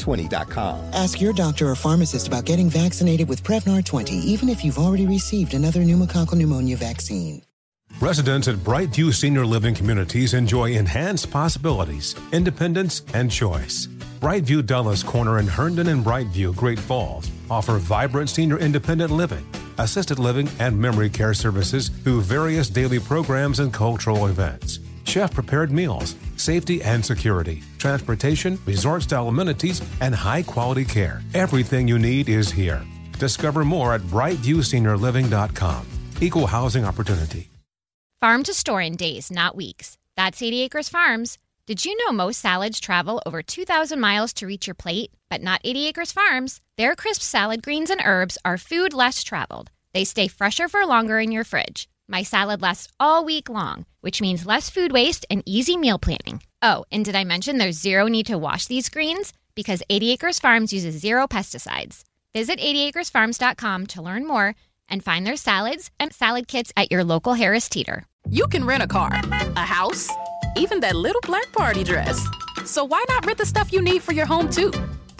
J: Prevnar20.com.
K: Ask your doctor or pharmacist about getting vaccinated with Prevnar 20, even if you've already received another pneumococcal pneumonia vaccine.
L: Residents at Brightview Senior Living Communities enjoy enhanced possibilities, independence, and choice. Brightview Dulles Corner in Herndon and Brightview, Great Falls, offer vibrant senior independent living, assisted living, and memory care services through various daily programs and cultural events. Chef prepared meals, safety and security, transportation, resort style amenities, and high quality care. Everything you need is here. Discover more at brightviewseniorliving.com. Equal housing opportunity.
B: Farm to store in days, not weeks. That's 80 Acres Farms. Did you know most salads travel over 2,000 miles to reach your plate? But not 80 Acres Farms. Their crisp salad greens and herbs are food less traveled. They stay fresher for longer in your fridge. My salad lasts all week long, which means less food waste and easy meal planning. Oh, and did I mention there's zero need to wash these greens? Because 80 Acres Farms uses zero pesticides. Visit 80acresfarms.com to learn more and find their salads and salad kits at your local Harris Teeter.
O: You can rent a car, a house, even that little black party dress. So why not rent the stuff you need for your home too?